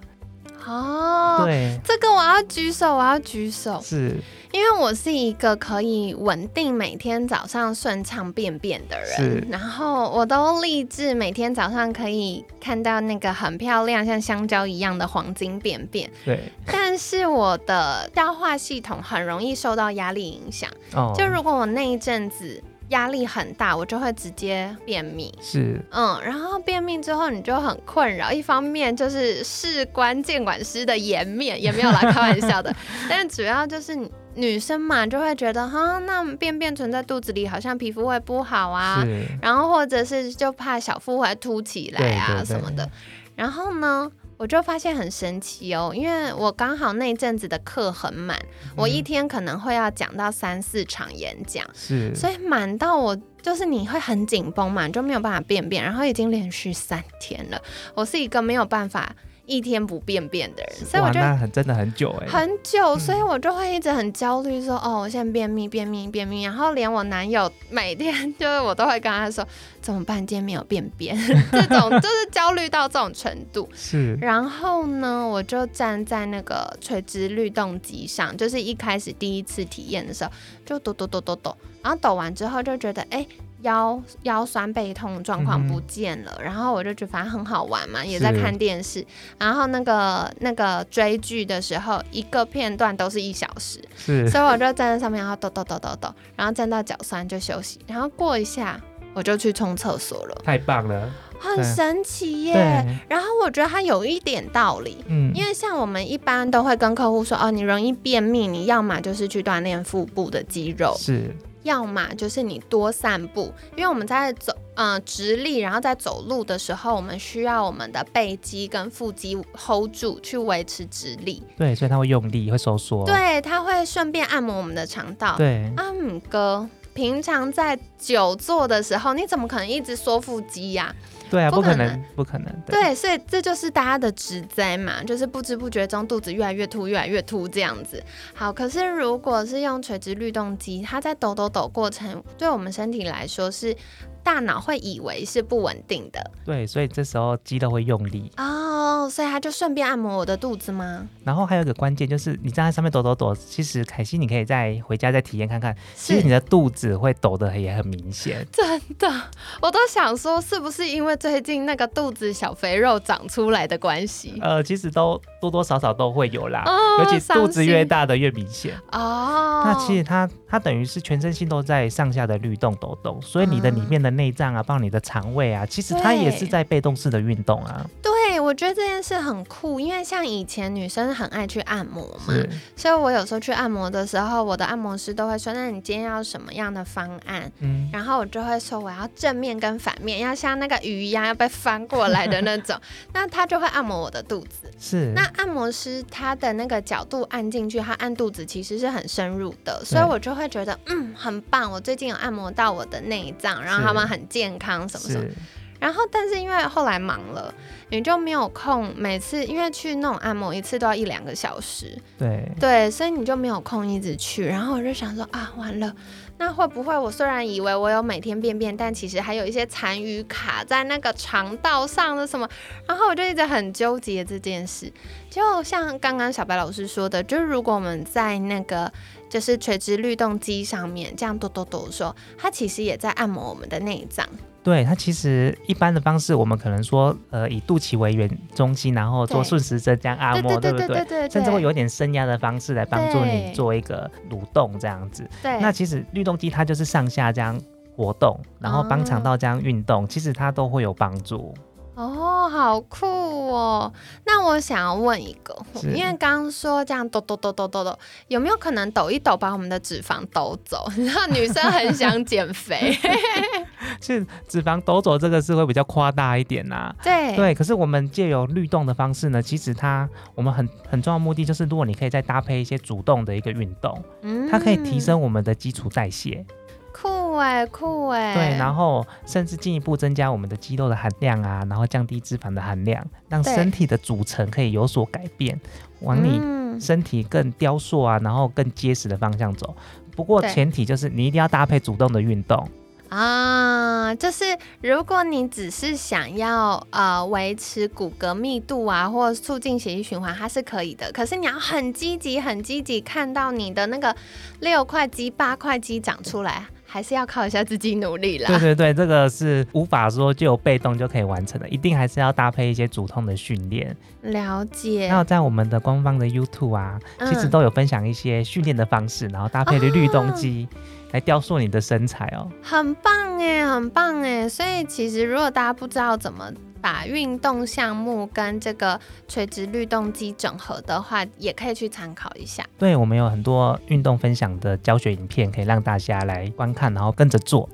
哦，对，这个我要举手，我要举手，是。因为我是一个可以稳定每天早上顺畅便便的人，然后我都立志每天早上可以看到那个很漂亮像香蕉一样的黄金便便，对，但是我的消化系统很容易受到压力影响，哦，就如果我那一阵子压力很大，我就会直接便秘。是嗯，然后便秘之后你就很困扰，一方面就是事关监管师的颜面，也没有啦，开玩笑的，(laughs) 但主要就是你女生嘛，就会觉得哈，那便便存在肚子里，好像皮肤会不好啊，然后或者是就怕小腹会凸起来啊什么的，然后呢。我就发现很神奇哦，因为我刚好那一阵子的课很满，我一嗯天可能会要讲到三四场演讲，是，所以满到我就是你会很紧绷嘛，你就没有办法便便，然后已经连续三天了。我是一个没有办法一天不便便的人，所以我觉得很真的很久哎，很久，嗯所以我就会一直很焦虑，说哦，我现在便秘，便秘，便秘，然后连我男友每天就是我都会跟他说怎么办，今天没有便便，(laughs) (laughs) 这种就是焦虑到这种程度。是，然后呢，我就站在那个垂直律动机上，就是一开始第一次体验的时候，就抖抖抖抖抖，然后抖完之后就觉得，哎，腰腰酸背痛状况不见了，然后我就觉得反正很好玩嘛，也在看电视，然后那个那个追剧的时候，一个片段都是一小时，是，所以我就站在上面，然后抖抖抖抖抖，然后站到脚酸就休息，然后过一下我就去冲厕所了，太棒了，很神奇耶。然后我觉得它有一点道理，嗯，因为像我们一般都会跟客户说，哦，你容易便秘，你要么就是去锻炼腹部的肌肉，是，要么就是你多散步，因为我们在走，呃，直立，然后在走路的时候，我们需要我们的背肌跟腹肌 hold 住，去维持直立。对，所以它会用力，会收缩，对，它会顺便按摩我们的肠道。对，阿姆哥，平常在久坐的时候，你怎么可能一直缩腹肌呀、对啊，不可能能，不可能。对，所以这就是大家的职灾嘛，就是不知不觉中肚子越来越凸，越来越凸这样子。好，可是如果是用垂直律动机，它在抖抖抖过程，对我们身体来说是大脑会以为是不稳定的对，所以这时候肌肉会用力。哦，所以他就顺便按摩我的肚子吗？然后还有一个关键就是，你站在上面抖抖抖，其实凯西你可以再回家再体验看看，其实你的肚子会抖的也很明显。真的，我都想说，是不是因为最近那个肚子小肥肉长出来的关系？呃，其实都多多少少都会有啦，哦尤其肚子越大的越明显。哦，那其实它它等于是全身心都在上下的律动抖动，所以你的里面的内脏啊，包括你的肠胃啊，其实它也是在被动式的运动啊。对，我觉得这件事很酷，因为像以前女生很爱去按摩嘛，所以我有时候去按摩的时候，我的按摩师都会说：“那你今天要什么样的方案？”嗯，然后我就会说我要正面跟反面，要像那个鱼一样要被翻过来的那种。(laughs) 那他就会按摩我的肚子。是。那按摩师他的那个角度按进去，他按肚子其实是很深入的，所以我就会觉得嗯很棒。我最近有按摩到我的内脏，然后他们很健康什么什么。是，然后，但是因为后来忙了，你就没有空。每次因为去那种按摩一次都要一两个小时，对，对，所以你就没有空一直去。然后我就想说啊，完了，那会不会我虽然以为我有每天便便，但其实还有一些残余卡在那个肠道上的什么？然后我就一直很纠结这件事。就像刚刚小白老师说的，就是如果我们在那个就是垂直律动机上面这样抖抖抖的时候，它其实也在按摩我们的内脏。对，它其实一般的方式，我们可能说，呃，以肚脐为圆中心，然后做顺时针这样按摩，对不对？对对，甚至会有点升压的方式来帮助你做一个蠕动这样子。对，那其实律动机它就是上下这样活动，然后帮肠道这样运动，其实它都会有帮助。哦，好酷哦！那我想要问一个，因为刚刚说这样抖抖抖抖抖抖，有没有可能抖一抖把我们的脂肪抖走？(laughs) 你知道女生很想减肥，(laughs) 是脂肪抖走这个是会比较夸大一点呐、对对，可是我们借由律动的方式呢，其实它我们很很重要的目的就是，如果你可以再搭配一些主动的一个运动，嗯它可以提升我们的基础代谢，酷哎酷哎，对，然后甚至进一步增加我们的肌肉的含量啊，然后降低脂肪的含量，让身体的组成可以有所改变，往你嗯身体更雕塑啊，然后更结实的方向走。不过前提就是你一定要搭配主动的运动，啊，就是如果你只是想要呃维持骨骼密度啊，或促进血液循环，它是可以的。可是你要很积极、很积极，看到你的那个六块肌、八块肌长出来，还是要靠一下自己努力啦。对对对，这个是无法说就有被动就可以完成的，一定还是要搭配一些主动的训练。了解。那在我们的官方的 YouTube 啊，其实嗯都有分享一些训练的方式，然后搭配的律动机来雕塑你的身材哦。很棒哎，很棒哎！所以其实如果大家不知道怎么把运动项目跟这个垂直律动机整合的话，也可以去参考一下。对，我们有很多运动分享的教学影片，可以让大家来观看，然后跟着做。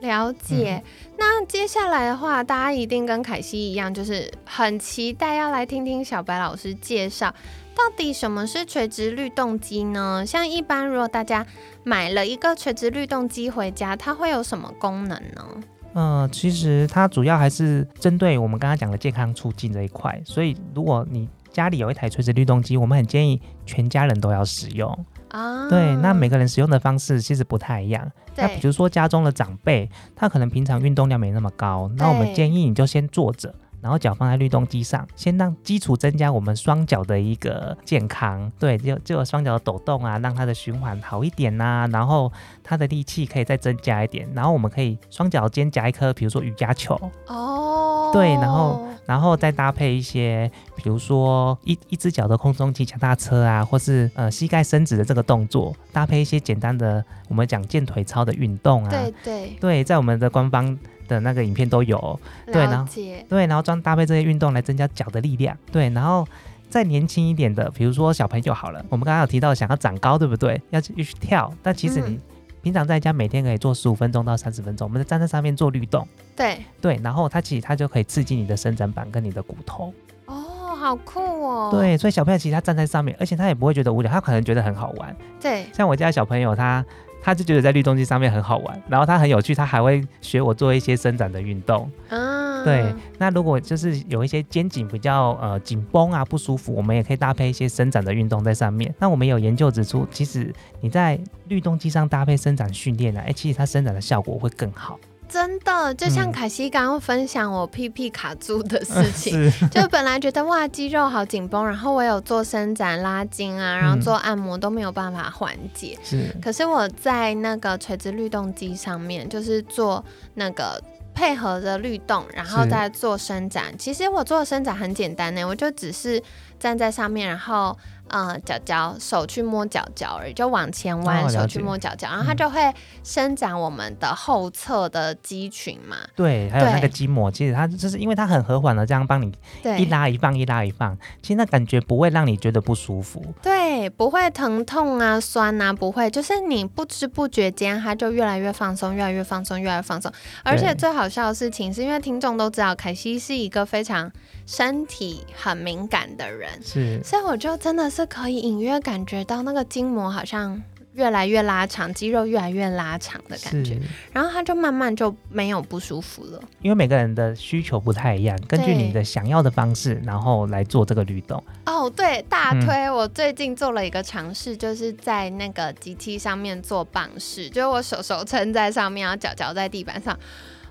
了解。那接下来的话，大家一定跟凯西一样，就是很期待要来听听小白老师介绍，到底什么是垂直律动机呢？像一般如果大家买了一个垂直律动机回家，它会有什么功能呢？呃，其实它主要还是针对我们刚刚讲的健康促进这一块，所以如果你家里有一台垂直律动机，我们很建议全家人都要使用。啊，对，那每个人使用的方式其实不太一样。那比如说家中的长辈，他可能平常运动量没那么高，那我们建议你就先坐着。然后脚放在律动机上，先让基础增加我们双脚的一个健康，对，就就有双脚的抖动啊，让它的循环好一点呐、然后它的力气可以再增加一点，然后我们可以双脚尖夹一颗，比如说瑜伽球，哦，对然后然后再搭配一些，比如说一一只脚的空中骑脚踏车啊，或是呃膝盖伸直的这个动作，搭配一些简单的我们讲健腿操的运动啊，对对，对，在我们的官方的那个影片都有哦，对然后，对，然后专搭配这些运动来增加脚的力量，对，然后。再年轻一点的，比如说小朋友好了，我们刚刚有提到想要长高，对不对？要去去跳，但其实你嗯平常在家每天可以做十五分钟到三十分钟，我们站在上面做律动，对，对，然后它其实它就可以刺激你的伸展板跟你的骨头。哦，好酷哦，对，所以小朋友其实他站在上面，而且他也不会觉得无聊，他可能觉得很好玩。对，像我家小朋友他，他就觉得在律动机上面很好玩，然后他很有趣，他还会学我做一些伸展的运动。啊，对，那如果就是有一些肩颈比较呃紧绷啊不舒服，我们也可以搭配一些伸展的运动在上面。那我们有研究指出，其实你在律动机上搭配伸展训练呢，哎，其实它伸展的效果会更好。真的，就像凯西刚刚分享我屁屁卡住的事情，(laughs) 是。就本来觉得哇肌肉好紧绷，然后我有做伸展拉筋啊，然后做按摩都没有办法缓解。是，可是我在那个垂直律动机上面，就是做那个配合着律动，然后再做伸展。其实我做的伸展很简单呢，我就只是站在上面，然后呃脚脚手去摸脚脚而已，就往前弯，哦手去摸脚脚，然后它嗯就会伸展我们的后侧的肌群嘛。对，还有那个筋膜，其实它就是因为它很和缓的这样帮你，一拉一放，一拉一放，其实那感觉不会让你觉得不舒服。对，不会疼痛啊、酸啊，不会，就是你不知不觉间，它就越来越放松，越来越放松，越来越放松。而且最好笑的事情是，因为听众都知道，凯西是一个非常身体很敏感的人，是，所以我就真的是可以隐约感觉到那个筋膜好像越来越拉长，肌肉越来越拉长的感觉，，然后它就慢慢就没有不舒服了。因为每个人的需求不太一样，根据你的想要的方式，然后来做这个律动。哦，对，大嗯推！我最近做了一个尝试，就是在那个机器上面做棒式，就是我手手撑在上面，然后脚脚在地板上。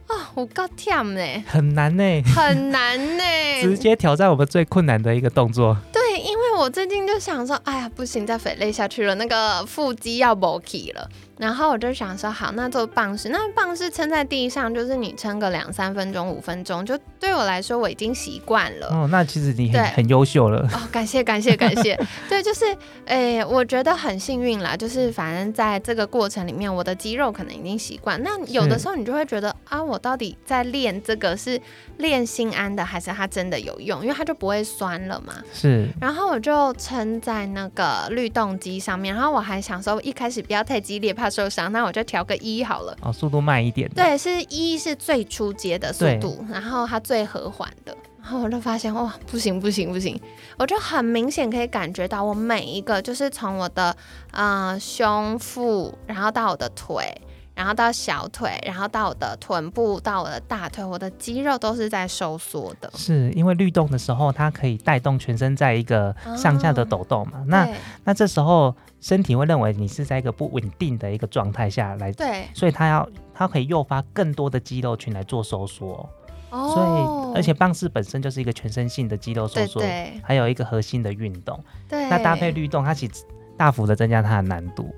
啊、我够跳呢，很难呢、很难呢。(laughs) 直接挑战我们最困难的一个动作。对，因为我最近就想说，哎呀，不行，再肥累下去了，那个腹肌要 b k 了。然后我就想说，好，那做棒式，那棒式撑在地上，就是你撑个两三分钟、五分钟，就对我来说我已经习惯了。哦，那其实你对很很优秀了。哦，感谢感谢感谢，(laughs) 对，就是，诶、我觉得很幸运啦，就是反正在这个过程里面，我的肌肉可能已经习惯。那有的时候你就会觉得啊，我到底在练这个是练心安的，还是它真的有用？因为它就不会酸了嘛。是，然后我就撑在那个律动机上面，然后我还想说一开始不要太激烈，怕受伤，那我就调个一好了。哦，速度慢一点。，对，是一是最初阶的速度，然后它最和缓的。然后我就发现哇，不行不行不行，我就很明显可以感觉到我每一个就是从我的呃胸腹，然后到我的腿，然后到小腿，然后到我的臀部，到我的大腿，我的肌肉都是在收缩的。是因为律动的时候，它可以带动全身在一个上下的抖动嘛。那那这时候身体会认为你是在一个不稳定的一个状态下来，对所以它要它可以诱发更多的肌肉群来做收缩。哦，所以而且棒式本身就是一个全身性的肌肉收对缩，对还有一个核心的运动。对，那搭配律动，它其实大幅的增加它的难度。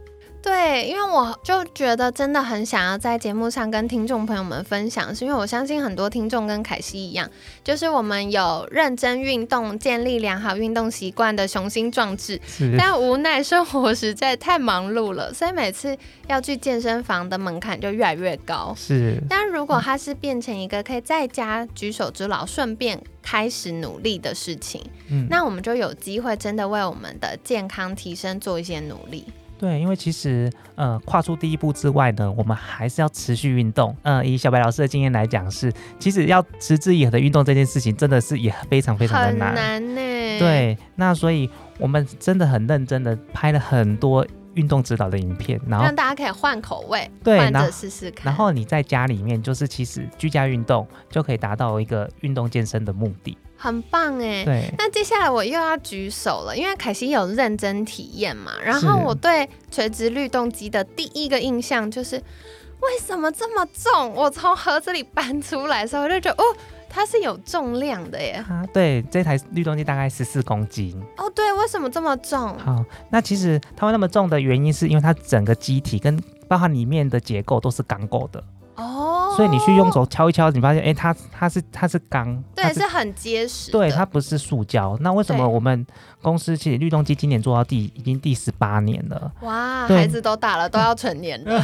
对，因为我就觉得真的很想要在节目上跟听众朋友们分享，是因为我相信很多听众跟凯西一样，就是我们有认真运动、建立良好运动习惯的雄心壮志，但无奈生活实在太忙碌了，所以每次要去健身房的门槛就越来越高。是，但如果它是变成一个可以在家举手之劳，顺便开始努力的事情，嗯，那我们就有机会真的为我们的健康提升做一些努力。对，因为其实呃，跨出第一步之外呢，我们还是要持续运动。呃，以小白老师的经验来讲是，其实要持之以恒的运动这件事情，真的是也非常非常的很难。难呢。对，那所以我们真的很认真的拍了很多运动指导的影片，然后让大家可以换口味，对着试试看。然后你在家里面就是其实居家运动就可以达到一个运动健身的目的。很棒哎。对，那接下来我又要举手了，因为凯西有认真体验嘛。然后我对垂直律动机的第一个印象就是，为什么这么重？我从盒子里搬出来的时候，我就觉得哦，它是有重量的耶。啊，对，这台律动机大概十四公斤。哦，对，为什么这么重？好，那其实它会那么重的原因，是因为它整个机体跟包含里面的结构都是钢构的，哦，所以你去用手敲一敲，你发现，哎、它它是它是钢，对，是很结实。对，它不是塑胶。那为什么我们公司其实律动机今年做到第已经第十八年了？哇，孩子都大了，都要成年了，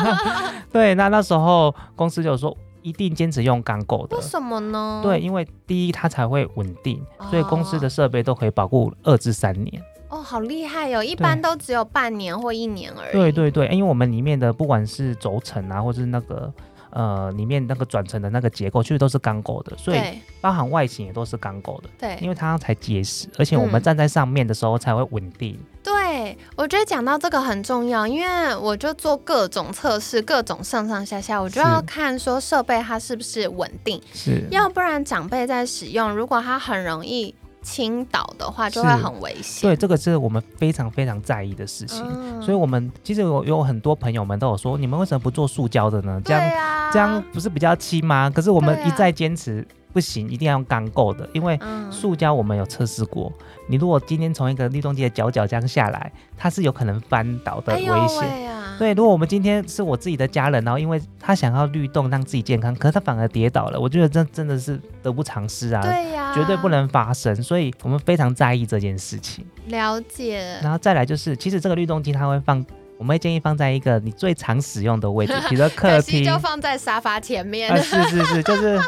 (laughs) 对，那那时候公司就说一定坚持用钢构的为。什么呢？对，因为第一它才会稳定，所以公司哦的设备都可以保护二至三年。哦，好厉害哟、一般都只有半年或一年而已。对对对，因为我们里面的不管是轴承啊，或是那个呃里面那个转承的那个结构，其实都是钢构的，所以包含外形也都是钢构的，对。因为它才结实，而且我们嗯。站在上面的时候才会稳定。对，对，我觉得讲到这个很重要，因为我就做各种测试，各种上上下下，我就要看说设备它是不是稳定，是，要不然长辈在使用，如果它很容易倾倒的话，就会很危险。对，这个是我们非常非常在意的事情。所以，我们其实有有很多朋友们都有说，你们为什么不做塑胶的呢？这样这样不是比较轻吗？可是我们一再坚持。不行，一定要用钢构的，因为塑胶我们有测试过。你如果今天从一个律动机的角角这样下来，它是有可能翻倒的危险。对，如果我们今天是我自己的家人，然后因为他想要律动让自己健康，可是他反而跌倒了，我觉得这真的是得不偿失啊！对呀，绝对不能发生。所以我们非常在意这件事情。了解。然后再来就是，其实这个律动机它会放。我们会建议放在一个你最常使用的位置，比如说 (laughs) 客厅，就放在沙发前面。是是是，就是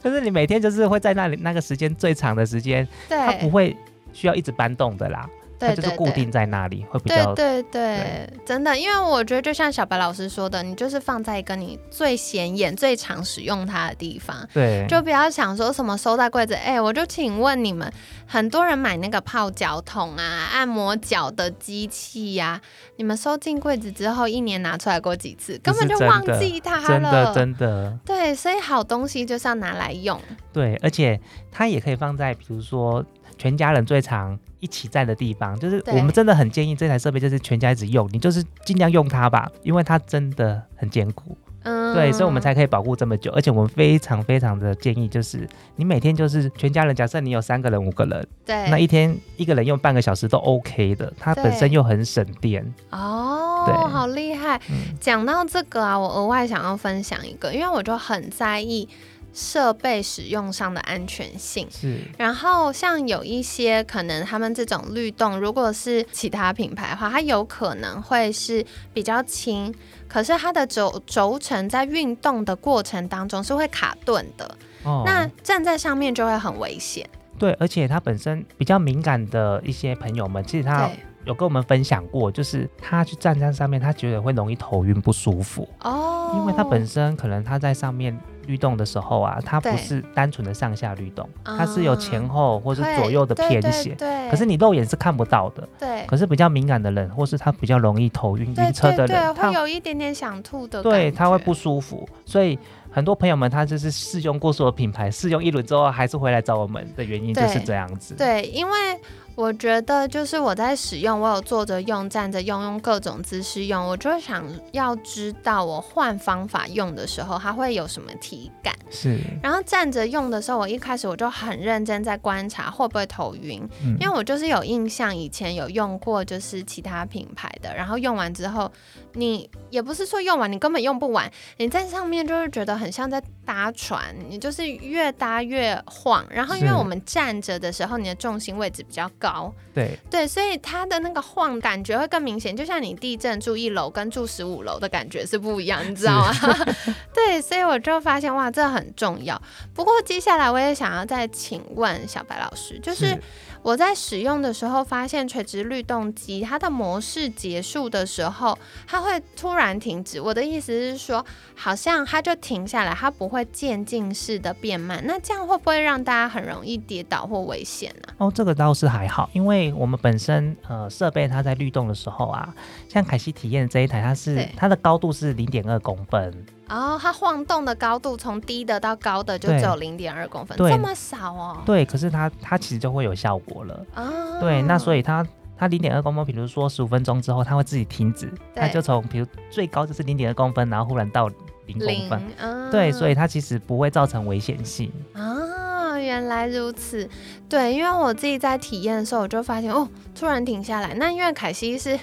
就是你每天就是会在那里那个时间最长的时间，它不会需要一直搬动的啦。它就是固定在那里，会比较对对对，真的，因为我觉得就像小白老师说的，你就是放在一个你最显眼、最常使用它的地方，对，就不要想说什么收在柜子。哎，我就请问你们，很多人买那个泡脚桶啊、按摩脚的机器呀，你们收进柜子之后，一年拿出来过几次？根本就忘记它了，真的真的。对，所以好东西就是要拿来用。对，而且它也可以放在，比如说。全家人最常一起在的地方，就是我们真的很建议这台设备就是全家一直用，你就是尽量用它吧，因为它真的很坚固。嗯，对，所以我们才可以保护这么久，而且我们非常非常的建议，就是你每天就是全家人，假设你有三个人、五个人，对，那一天一个人用半个小时都 OK 的，它本身又很省电。哦，对，好厉害。讲到这个啊，我额外想要分享一个，因为我就很在意。设备使用上的安全性。是，然后像有一些可能他们这种律动，如果是其他品牌的话，它有可能会是比较轻，可是它的轴轴承在运动的过程当中是会卡顿的，哦，那站在上面就会很危险。对，而且它本身比较敏感的一些朋友们，其实他有跟我们分享过，就是他去站在上面，他觉得会容易头晕不舒服。哦，因为他本身可能他在上面。律动的时候啊，它不是单纯的上下律动，它是有前后或是左右的偏斜。对，可是你肉眼是看不到的。对。可是比较敏感的人，或是他比较容易头晕晕车的人，会有一点点想吐的。对，他会不舒服。所以很多朋友们，他就是试用过所有品牌，试用一轮之后，还是回来找我们的原因就是这样子。对，因为。我觉得就是我在使用，我有坐着用、站着用，用各种姿势用，我就想要知道我换方法用的时候，它会有什么体感。是。然后站着用的时候，我一开始我就很认真在观察会不会头晕，因为我就是有印象以前有用过就是其他品牌的，然后用完之后，你也不是说用完你根本用不完，你在上面就是觉得很像在搭船，你就是越搭越晃。然后因为我们站着的时候，你的重心位置比较高。高对对，所以它的那个晃感觉会更明显，就像你地震住一楼跟住十五楼的感觉是不一样，你知道吗？(laughs) 对，所以我就发现哇，这很重要。不过接下来我也想要再请问小白老师，就是。我在使用的时候，发现垂直律动机它的模式结束的时候，它会突然停止。我的意思是说，好像它就停下来，它不会渐进式的变慢。那这样会不会让大家很容易跌倒或危险呢？哦，这个倒是还好，因为我们本身呃设备它在律动的时候啊，像凯西体验这一台，它是它的高度是零点二公分。哦，它晃动的高度从低的到高的就只有零点二公分，这么少哦。对，可是它它其实就会有效果了。哦。对，那所以它它零点二公分，比如说十五分钟之后，它会自己停止，它就从比如最高就是零点二公分，然后忽然到零公分。对，所以它其实不会造成危险性。啊，原来如此。对，因为我自己在体验的时候，我就发现哦，突然停下来。那因为凯西是。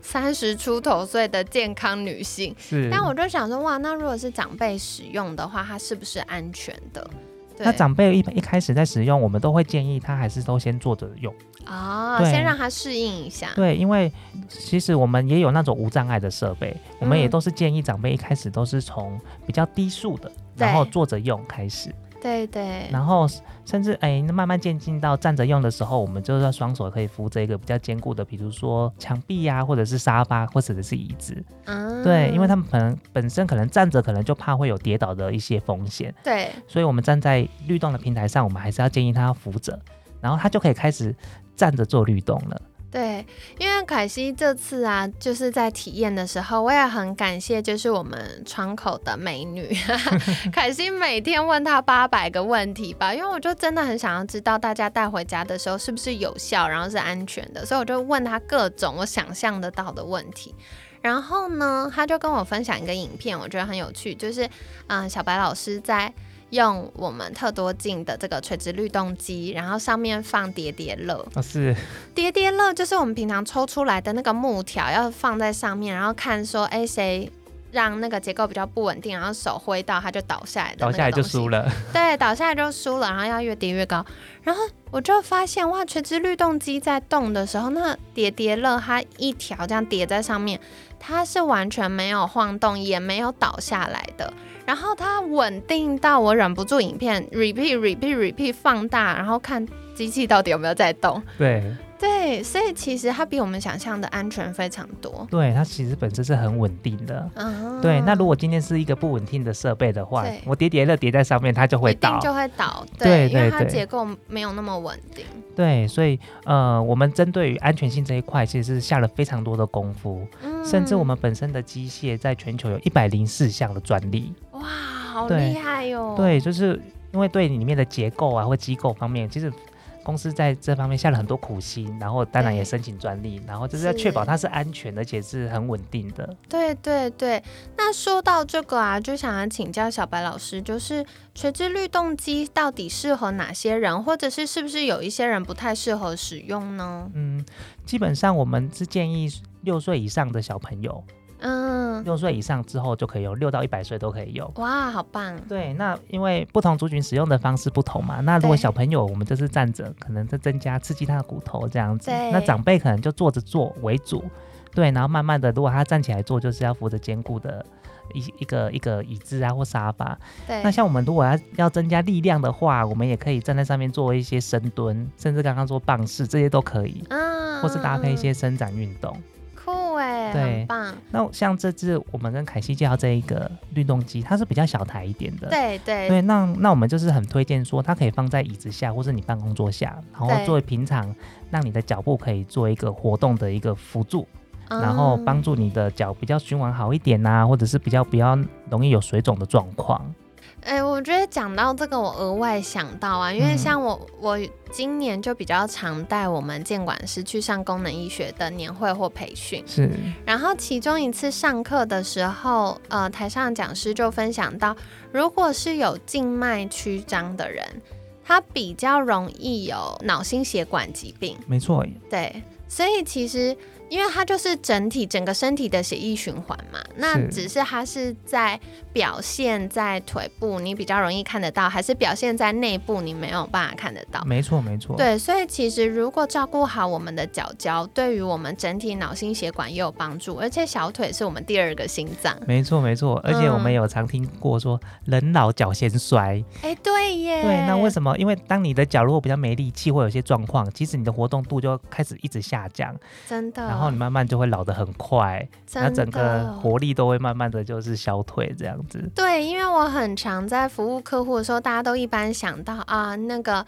三十出头岁的健康女性，是。但我就想说，哇，那如果是长辈使用的话，它是不是安全的？那长辈一一开始在使用，我们都会建议他还是都先坐着用啊，先让他适应一下。对，因为其实我们也有那种无障碍的设备，我们也都是建议长辈一开始都是从比较低速的，然后坐着用开始。对对，然后甚至哎，那慢慢渐进到站着用的时候，我们就是双手可以扶着一个比较坚固的，比如说墙壁呀，或者是沙发，或者是椅子。嗯，对，因为他们可能本身可能站着，可能就怕会有跌倒的一些风险。对，所以我们站在律动的平台上，我们还是要建议他扶着，然后他就可以开始站着做律动了。对，因为凯西这次啊，就是在体验的时候，我也很感谢，就是我们窗口的美女 (laughs) 凯西，每天问她八百个问题吧，因为我就真的很想要知道大家带回家的时候是不是有效，然后是安全的，所以我就问她各种我想象得到的问题。然后呢，她就跟我分享一个影片，我觉得很有趣，就是嗯，小白老师在。用我们特多镜的这个垂直律动机，然后上面放叠叠乐。哦，是叠叠乐，就是我们平常抽出来的那个木条，要放在上面，然后看说，哎，谁让那个结构比较不稳定，然后手挥到它就倒下来，倒下来就输了。对，倒下来就输了，然后要越叠越高。然后我就发现，哇，垂直律动机在动的时候，那叠叠乐它一条这样叠在上面，它是完全没有晃动，也没有倒下来的。然后它稳定到我忍不住影片 repeat repeat repeat 放大，然后看机器到底有没有在动。对对，所以其实它比我们想象的安全非常多。对，它其实本身是很稳定的。嗯。对，那如果今天是一个不稳定的设备的话，我叠叠乐叠在上面，它就会倒，就会倒。对，因为它结构没有那么稳定。对，所以呃，我们针对于安全性这一块，其实是下了非常多的功夫。嗯。甚至我们本身的机械在全球有一百零四项的专利。哇，好厉害哟！对，就是因为对里面的结构啊或机构方面，其实公司在这方面下了很多苦心，然后当然也申请专利，然后就是要确保它是安全而且是很稳定的。对对对，那说到这个啊，就想要请教小白老师，就是垂直律动机到底适合哪些人，或者是是不是有一些人不太适合使用呢？嗯，基本上我们是建议六岁以上的小朋友。嗯，六岁以上之后就可以用，六到一百岁都可以用。哇，好棒！对，那因为不同族群使用的方式不同嘛，那如果小朋友我们就是站着，可能在增加刺激他的骨头这样子。那长辈可能就坐着坐为主，对，然后慢慢的，如果他站起来坐，就是要扶着坚固的一一个一个椅子啊或沙发。对。那像我们如果要要增加力量的话，我们也可以站在上面做一些深蹲，甚至刚刚说棒式这些都可以。嗯。或是搭配一些伸展运动。对，很棒。那像这支我们跟凯西介绍这一个律动机，它是比较小台一点的。对对对，那那我们就是很推荐说，它可以放在椅子下，或是你办公桌下，然后作为平常让你的脚步可以做一个活动的一个辅助，然后帮助你的脚比较循环好一点呐，或者是比较比较容易有水肿的状况。哎，我觉得讲到这个，我额外想到啊，因为像我，我今年就比较常带我们监管师去上功能医学的年会或培训，是。然后其中一次上课的时候，呃，台上讲师就分享到，如果是有静脉曲张的人，他比较容易有脑心血管疾病。没错。对，所以其实。因为它就是整体整个身体的血液循环嘛，那只是它是在表现在腿部，你比较容易看得到，还是表现在内部，你没有办法看得到。没错，没错。对，所以其实如果照顾好我们的脚脚，对于我们整体脑心血管也有帮助，而且小腿是我们第二个心脏。没错，没错。而且我们有常听过说，人老脚先衰。哎，对耶。对，那为什么？因为当你的脚如果比较没力气，或有些状况，其实你的活动度就开始一直下降。真的。然后你慢慢就会老得很快，那整个活力都会慢慢的就是消退这样子。对，因为我很常在服务客户的时候，大家都一般想到啊，那个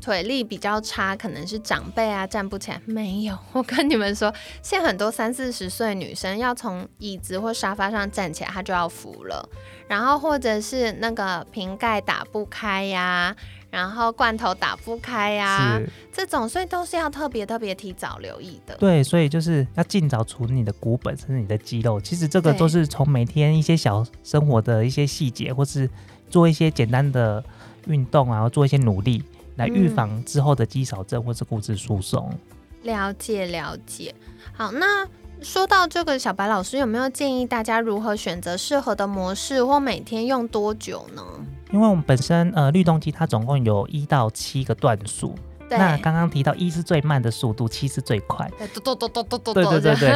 腿力比较差，可能是长辈啊站不起来。(laughs) 没有，我跟你们说，现在很多三四十岁女生要从椅子或沙发上站起来，她就要扶了。然后或者是那个瓶盖打不开呀。然后罐头打不开呀，这种所以都是要特别特别提早留意的。对，所以就是要尽早处理你的骨本，甚至你的肌肉。其实这个都是从每天一些小生活的一些细节，或是做一些简单的运动啊，做一些努力来预防之后的肌少症或是骨质疏松。了解了解。好，那说到这个，小白老师有没有建议大家如何选择适合的模式，或每天用多久呢？因为我们本身呃，律动机它总共有一到七个段数。那刚刚提到一是最慢的速度，七是最快。对对对对对。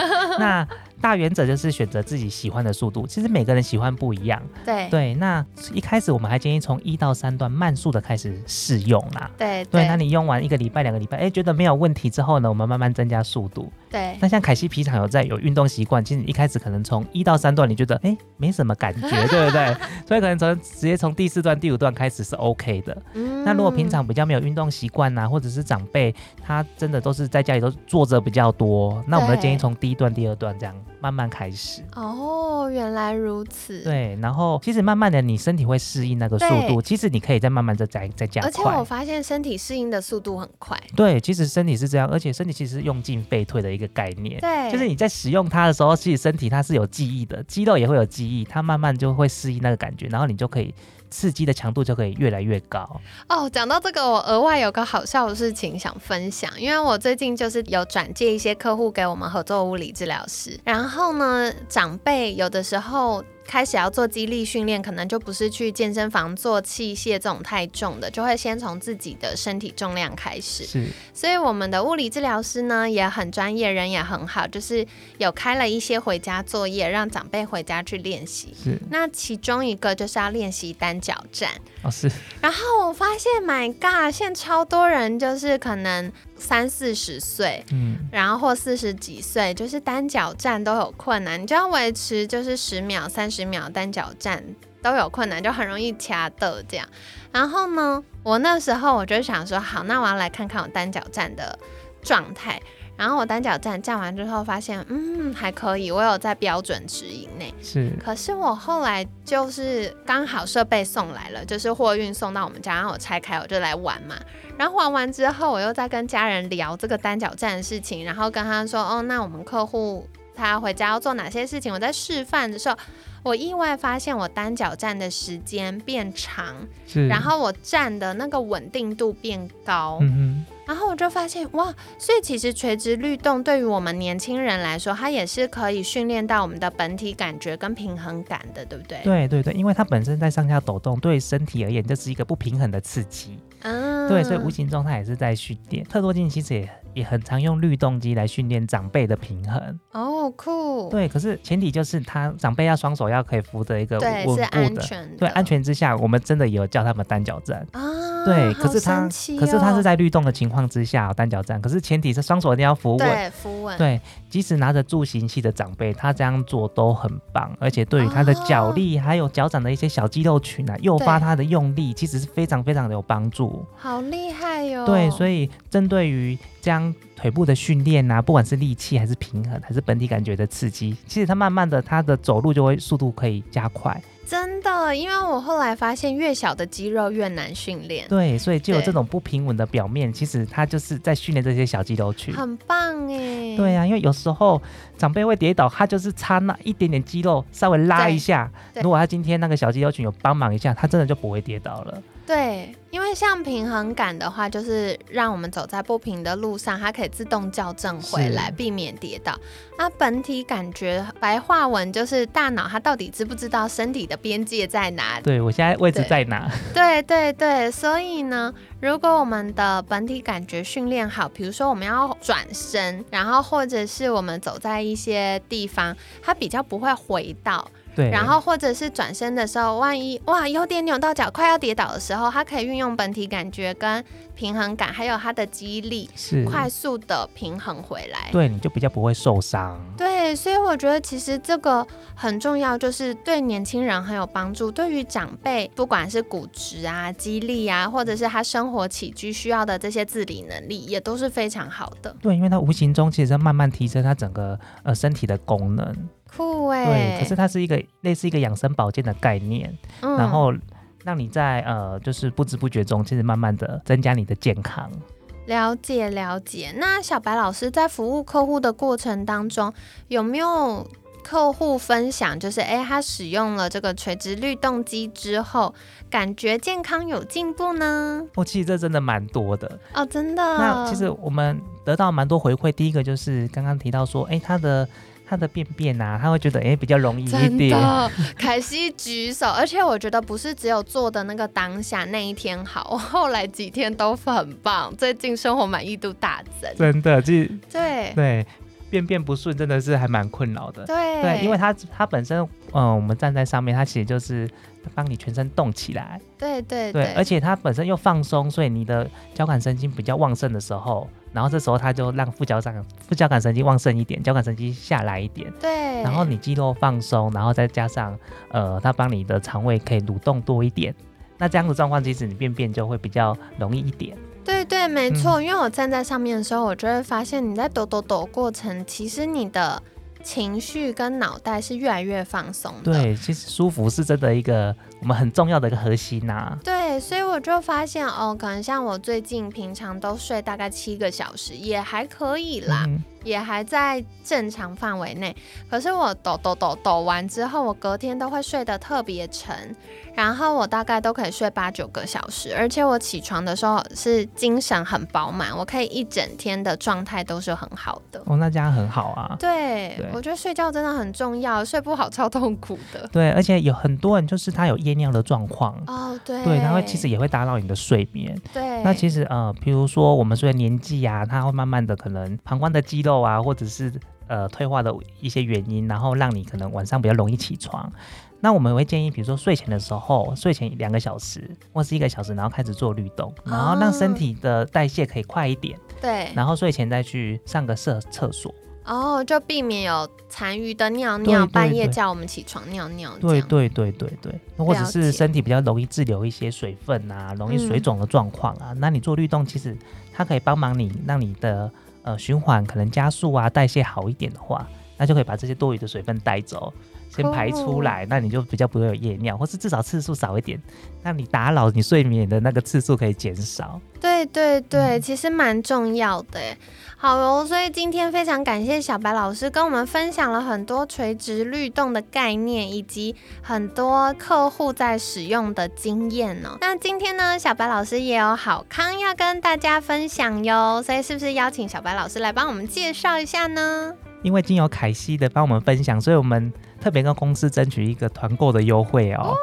大原则就是选择自己喜欢的速度，其实每个人喜欢不一样。对对。那一开始我们还建议从一到三段慢速的开始试用啦。对对。那你用完一个礼拜、两个礼拜，哎，觉得没有问题之后呢，我们慢慢增加速度。对，那像凯西皮场有在有运动习惯，其实你一开始可能从一到三段你觉得哎没什么感觉，(laughs) 对不对？所以可能从直接从第四段、第五段开始是 OK 的。嗯那如果平常比较没有运动习惯呐，或者是长辈他真的都是在家里都坐着比较多，那我们就建议从第一段、第二段这样慢慢开始。哦，原来如此。，对，然后其实慢慢的你身体会适应那个速度，其实你可以再慢慢的再再加快而且我。发现身体适应的速度很快。对，其实身体是这样，而且身体其实是用进废退的一个概念。对，就是你在使用它的时候，其实身体它是有记忆的，肌肉也会有记忆，它慢慢就会适应那个感觉，然后你就可以刺激的强度就可以越来越高。哦，讲到这个，我额外有个好笑的事情想分享，因为我最近就是有转介一些客户给我们合作物理治疗师，然后呢，长辈有的时候。开始要做肌力训练，可能就不是去健身房做器械这种太重的，就会先从自己的身体重量开始。是，所以我们的物理治疗师呢也很专业，人也很好，就是有开了一些回家作业，让长辈回家去练习。是，那其中一个就是要练习单脚站，哦是，然后我发现，My God，现在超多人就是可能三四十岁，嗯，然后或四十几岁，就是单脚站都有困难，你就要维持就是十秒、三十秒单脚站都有困难，就很容易掐的这样。然后呢，我那时候我就想说，好，那我要来看看我单脚站的状态。然后我单脚站站完之后，发现嗯还可以，我有在标准值以内。是，可是我后来就是刚好设备送来了，就是货运送到我们家，然后我拆开我就来玩嘛。然后玩完之后，我又在跟家人聊这个单脚站的事情，然后跟他说，哦，那我们客户他回家要做哪些事情？我在示范的时候，我意外发现我单脚站的时间变长，是，然后我站的那个稳定度变高。嗯然后我就发现哇，所以其实垂直律动对于我们年轻人来说，它也是可以训练到我们的本体感觉跟平衡感的，对不对？对对对，因为它本身在上下抖动，对身体而言就是一个不平衡的刺激。嗯，对，所以无形中他也是在训练。特多镜其实也也很常用律动机来训练长辈的平衡。哦酷，对，可是前提就是他长辈要双手要可以扶着一个稳固的。安全的，对，安全之下，我们真的有叫他们单脚站。啊，对，好可是他，可是他哦是在律动的情况之下、单脚站，可是前提是双手一定要扶稳。对扶稳，对，即使拿着助行器的长辈，他这样做都很棒，而且对于他的脚力、还有脚掌的一些小肌肉群啊，诱发他的用力，其实是非常非常的有帮助。好厉害哟、对，所以以针对于这样腿部的训练啊，不管是力气还是平衡，还是本体感觉的刺激，其实它慢慢的它的走路就会速度可以加快。真的，因为我后来发现，越小的肌肉越难训练，对，所以就有这种不平稳的表面，其实它就是在训练这些小肌肉群。很棒哎。对啊，因为有时候长辈会跌倒，他就是差那一点点肌肉稍微拉一下，如果他今天那个小肌肉群有帮忙一下，他真的就不会跌倒了。对，因为像平衡感的话，就是让我们走在不平的路上，它可以自动校正回来，避免跌倒。啊，本体感觉白话文就是大脑它到底知不知道身体的边界在哪里？对我现在位置在哪？对对对，所以呢，如果我们的本体感觉训练好，比如说我们要转身，然后或者是我们走在一些地方，它比较不会回倒。对，然后或者是转身的时候，万一哇有点扭到脚，快要跌倒的时候，它可以运用本体感觉跟平衡感，还有它的肌力，是快速的平衡回来。对，你就比较不会受伤。对，所以我觉得其实这个很重要，就是对年轻人很有帮助。对于长辈，不管是骨质啊、肌力啊，或者是他生活起居需要的这些自理能力，也都是非常好的。对，因为它无形中其实在慢慢提升他整个呃身体的功能。酷哎、对，可是它是一个类似一个养生保健的概念，嗯然后让你在呃就是不知不觉中，其实慢慢的增加你的健康。了解了解。那小白老师在服务客户的过程当中，有没有客户分享，就是诶，他使用了这个垂直律动机之后，感觉健康有进步呢？哦，其实这真的蛮多的。哦，真的。那其实我们得到蛮多回馈，第一个就是刚刚提到说，哎，他的他的便便啊，他会觉得哎比较容易一真点。的，凯西举手，而且我觉得不是只有做的那个当下那一天好，我后来几天都很棒，最近生活满意度大增。真的，其实对对便便不顺真的是还蛮困扰的。对对，因为它它本身，嗯、我们站在上面，它其实就是帮你全身动起来。对对对，而且它本身又放松，所以你的交感神经比较旺盛的时候，然后这时候它就让副交感副交感神经旺盛一点，交感神经下来一点，对，然后你肌肉放松，然后再加上呃，它帮你的肠胃可以蠕动多一点，那这样的状况，其实你便便就会比较容易一点。对对，没错，因为我站在上面的时候，我就会发现你在抖抖抖过程，其实你的情绪跟脑袋是越来越放松的。对，其实舒服是真的一个我们很重要的一个核心呐。对，所以我就发现哦，可能像我最近平常都睡大概七个小时，也还可以啦。也还在正常范围内，可是我抖抖抖抖完之后，我隔天都会睡得特别沉，然后我大概都可以睡八九个小时，而且我起床的时候是精神很饱满，我可以一整天的状态都是很好的。哦，那这样很好啊。对，我觉得睡觉真的很重要，睡不好超痛苦的。对，而且有很多人就是他有夜尿的状况。哦，对。对，他会其实也会打扰你的睡眠。对。那其实呃，比如说我们随着年纪啊，他会慢慢的可能膀胱的肌肉。啊，或者是呃退化的一些原因，然后让你可能晚上比较容易起床。那我们会建议，比如说睡前的时候，睡前两个小时或是一个小时，然后开始做律动，然后让身体的代谢可以快一点。对。然后睡前再去上个厕厕所。哦，就避免有残余的尿尿，半夜叫我们起床尿尿。对对对对对。或者是身体比较容易滞留一些水分啊，容易水肿的状况啊，那你做律动，其实它可以帮忙你，让你的。呃，循环可能加速啊，代谢好一点的话，那就可以把这些多余的水分带走，先排出来，那你就比较不会有夜尿，或是至少次数少一点，那你打扰你睡眠的那个次数可以减少。对对对，其实蛮重要的。好哦，所以今天非常感谢小白老师跟我们分享了很多垂直律动的概念，以及很多客户在使用的经验哦。那今天呢，小白老师也有好康要跟大家分享哟，所以是不是邀请小白老师来帮我们介绍一下呢？因为经由凯西的帮我们分享，所以我们特别跟公司争取一个团购的优惠哦。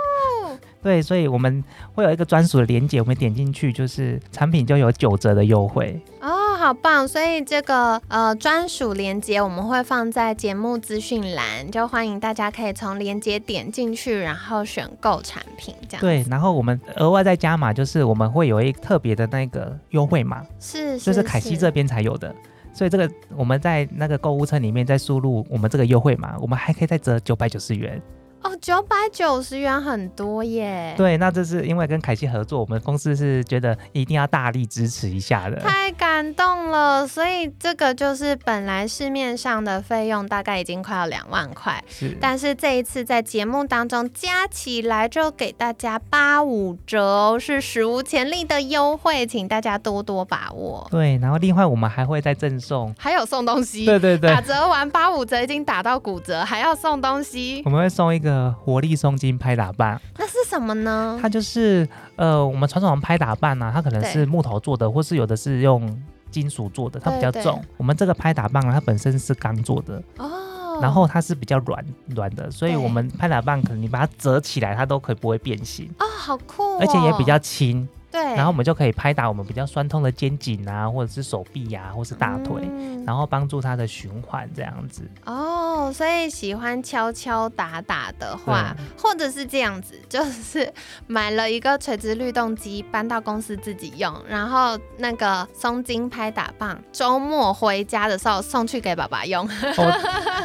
对，所以我们会有一个专属的链接，我们点进去就是产品就有九折的优惠哦，好棒！所以这个呃专属链接我们会放在节目资讯栏，就欢迎大家可以从链接点进去，然后选购产品这样。对，然后我们额外再加码，就是我们会有一特别的那个优惠码，是，就是凯西这边才有的，所以这个我们在那个购物车里面再输入我们这个优惠码，我们还可以再折九百九十元。哦，九百九十元很多耶。对，那这是因为跟凯西合作，我们公司是觉得一定要大力支持一下的。太感动了，所以这个就是本来市面上的费用大概已经快要两万块，是，但是这一次在节目当中加起来就给大家八五折，是史无前例的优惠，请大家多多把握。对，然后另外我们还会再赠送，还有送东西。对对对，打折完八五折已经打到骨折，还要送东西。我们会送一个。个活力松筋拍打棒，那是什么呢？它就是呃，我们传统拍打棒呢，它可能是木头做的，或是有的是用金属做的，它比较重。我们这个拍打棒呢，它本身是钢做的。哦，然后它是比较软软的，所以我们拍打棒可能你把它折起来，它都可以不会变形。哦，好酷，而且也比较轻。对，然后我们就可以拍打我们比较酸痛的肩颈啊，或者是手臂呀，或是大腿，然后帮助它的循环这样子。哦，所以喜欢敲敲打打的话，或者是这样子，就是买了一个垂直律动机搬到公司自己用，然后那个松筋拍打棒，周末回家的时候送去给爸爸用。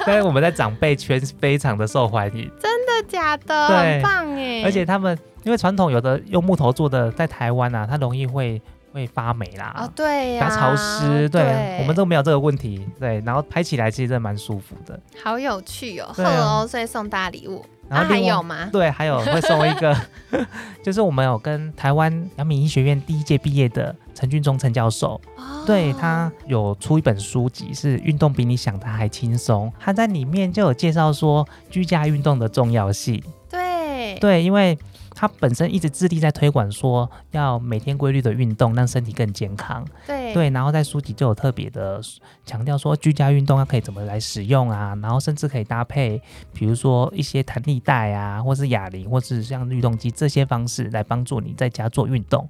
所以我们在长辈圈非常的受欢迎。(laughs) 真的假的？很棒哎！而且他们。因为传统有的用木头做的，在台湾啊，它容易会会发霉啦，啊对呀，比较潮湿，对，我们都没有这个问题，对，然后拍起来其实真的蛮舒服的，好有趣哦，贺哦，所以送大礼物，然后还有吗？(laughs) 对，还有会送一个，(laughs) 就是我们有跟台湾阳明医学院第一届毕业的陈俊忠陈教授，对他有出一本书籍，是运动比你想的还轻松，他在里面就有介绍说居家运动的重要性，对，对，因为。他本身一直致力在推广说要每天规律的运动，让身体更健康。对对，然后在书籍就有特别的强调说，居家运动它可以怎么来使用啊？然后甚至可以搭配，比如说一些弹力带啊，或是哑铃，或是像律动机这些方式来帮助你在家做运动。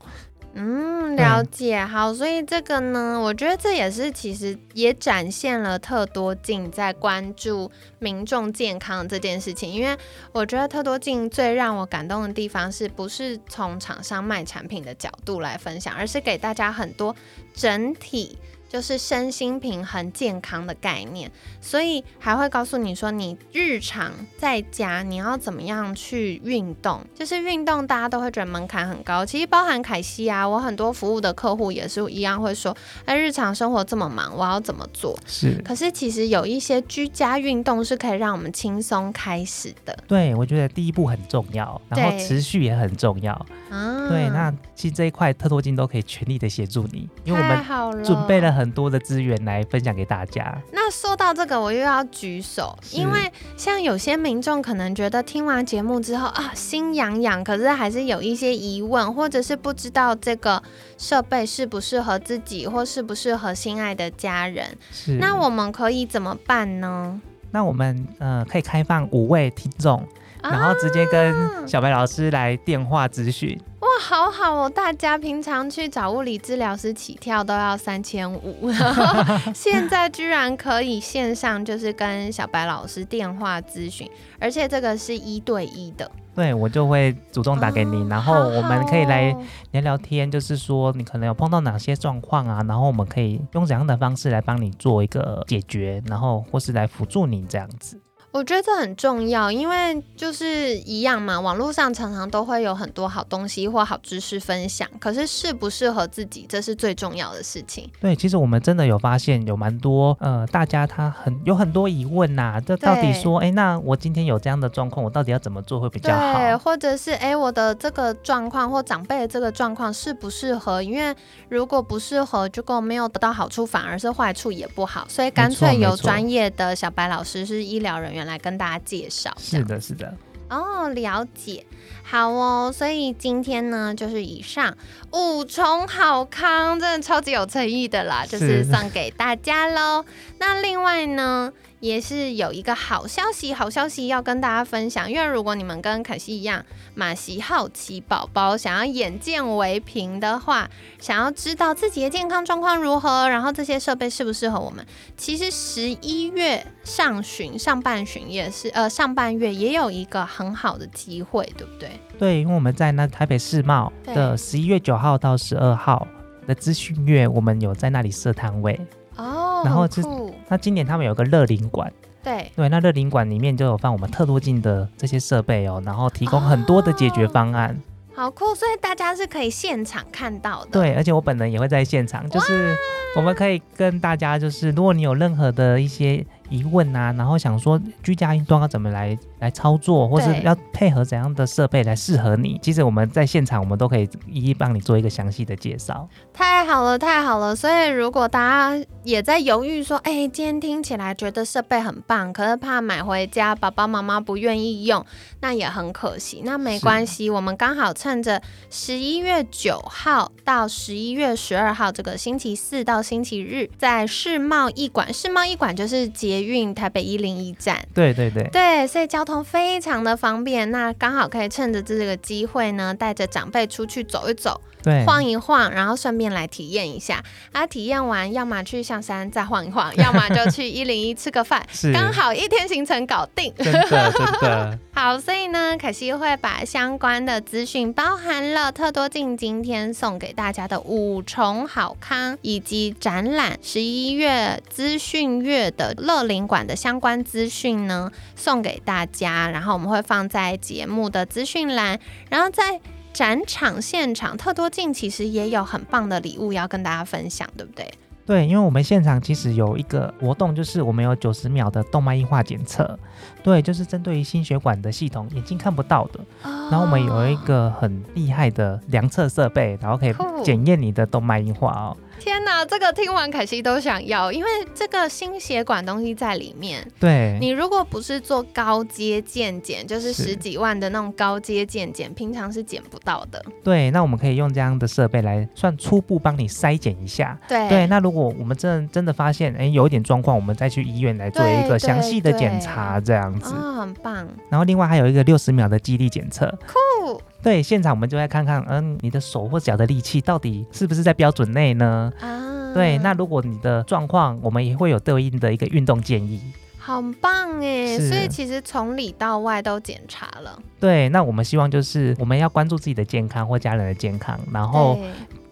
嗯，了解。好，所以这个呢，我觉得这也是其实也展现了特多镜在关注民众健康这件事情。因为我觉得特多镜最让我感动的地方，是不是从厂商卖产品的角度来分享，而是给大家很多整体。就是身心平衡、健康的概念，所以还会告诉你说，你日常在家你要怎么样去运动。就是运动，大家都会觉得门槛很高，其实包含凯西啊，我很多服务的客户也是一样会说，哎，日常生活这么忙，我要怎么做？是。可是其实有一些居家运动是可以让我们轻松开始的。对，我觉得第一步很重要，然后持续也很重要。啊，对，那其实这一块特多金都可以全力的协助你，因为我们准备了很多的资源来分享给大家。那说到这个，我又要举手，因为像有些民众可能觉得听完节目之后啊，心痒痒，可是还是有一些疑问，或者是不知道这个设备适不适合自己，或适不适合心爱的家人。是，那我们可以怎么办呢？那我们呃可以开放五位听众。然后直接跟小白老师来电话咨询，哇，好好哦！大家平常去找物理治疗师起跳都要三千五，(laughs) 现在居然可以线上就是跟小白老师电话咨询，而且这个是一对一的。对，我就会主动打给你，然后我们可以来聊聊天，就是说你可能有碰到哪些状况啊，然后我们可以用怎样的方式来帮你做一个解决，然后或是来辅助你这样子。我觉得这很重要，因为就是一样嘛，网络上常常都会有很多好东西或好知识分享，可是适不适合自己，这是最重要的事情。对，其实我们真的有发现，有蛮多呃，大家他很有很多疑问呐，这到底说，哎，那我今天有这样的状况，我到底要怎么做会比较好？对，或者是哎，我的这个状况或长辈的这个状况适不适合？因为如果不适合，就够没有得到好处，反而是坏处也不好，所以干脆有专业的小白老师是医疗人员。来跟大家介绍，是的，是的，哦，了解，好哦，所以今天呢，就是以上五重好康，真的超级有诚意的啦，就是送给大家喽。那另外呢？也是有一个好消息，好消息要跟大家分享。因为如果你们跟凯西一样，马西好奇宝宝，想要眼见为凭的话，想要知道自己的健康状况如何，然后这些设备适不适合我们，其实十一月上旬、上半旬也是，呃，上半月也有一个很好的机会，对不对？对，因为我们在那台北世贸的十一月九号到十二号的资讯月，我们有在那里设摊位。哦，然后是那今年他们有个乐龄馆，对对，那乐龄馆里面就有放我们特多镜的这些设备哦，然后提供很多的解决方案，好酷，所以大家是可以现场看到的。对，而且我本人也会在现场，就是我们可以跟大家，就是如果你有任何的一些。疑问啊，然后想说居家运动要怎么来来操作，或是要配合怎样的设备来适合你？其实我们在现场，我们都可以一一帮你做一个详细的介绍。太好了，太好了！所以如果大家也在犹豫说，哎，今天听起来觉得设备很棒，可是怕买回家爸爸妈妈不愿意用，那也很可惜。那没关系，我们刚好趁着十一月九号到十一月十二号这个星期四到星期日，在世贸一馆，世贸一馆就是捷。运台北一零一站，对对对，对，所以交通非常的方便。那刚好可以趁着这个机会呢，带着长辈出去走一走。对，晃一晃，然后顺便来体验一下。啊，体验完，要么去象山再晃一晃，(laughs) 要么就去一零一吃个饭，刚好一天行程搞定。真的，真的。(laughs) 好，所以呢，可惜会把相关的资讯，包含了特多镜今天送给大家的五重好康，以及展览十一月资讯月的乐林馆的相关资讯呢，送给大家。然后我们会放在节目的资讯栏，然后在。展场现场特多镜其实也有很棒的礼物要跟大家分享，对不对？对，因为我们现场其实有一个活动，就是我们有九十秒的动脉硬化检测，对，就是针对于心血管的系统，眼睛看不到的。然后我们有一个很厉害的量测设备，然后可以检验你的动脉硬化哦。天哪，这个听完凯西都想要，因为这个心血管东西在里面。对，你如果不是做高阶健检，就是十几万的那种高阶健检，平常是检不到的。对，那我们可以用这样的设备来算初步帮你筛检一下。对对，那如果我们真真的发现，哎，有一点状况，我们再去医院来做一个详细的检查，这样子。啊，很棒。然后另外还有一个六十秒的肌力检测。酷。对，现场我们就来看看，嗯，你的手或脚的力气到底是不是在标准内呢？啊，对，那如果你的状况，我们也会有对应的一个运动建议。好棒哎！所以其实从里到外都检查了。对，那我们希望就是我们要关注自己的健康或家人的健康，然后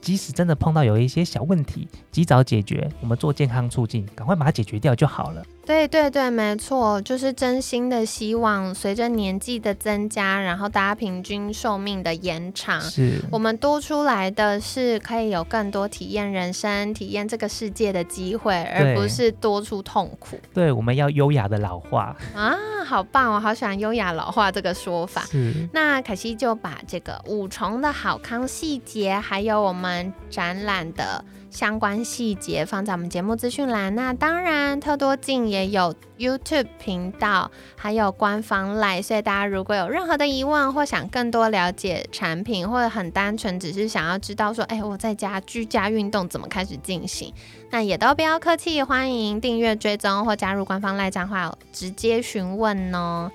即使真的碰到有一些小问题，及早解决，我们做健康促进，赶快把它解决掉就好了。对对对，没错，就是真心的希望，随着年纪的增加，然后大家平均寿命的延长，是我们多出来的是可以有更多体验人生、体验这个世界的机会，而不是多出痛苦。对，我们要优雅的老化啊，好棒！我好喜欢优雅老化这个说法。是，那可惜就把这个五重的好康细节，还有我们展览的。相关细节放在我们节目资讯栏。那当然，特多镜也有 YouTube 频道，还有官方 Line，所以大家如果有任何的疑问，或想更多了解产品，或者很单纯只是想要知道说，哎，我在家居家运动怎么开始进行，那也都不要客气，欢迎订阅追踪或加入官方 Line 账号直接询问哦。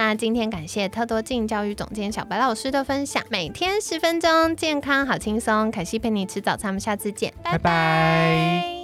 那今天感谢特多镜教育总监小白老师的分享，每天十分钟，健康好轻松。凯西陪你吃早餐，我们下次见，拜拜。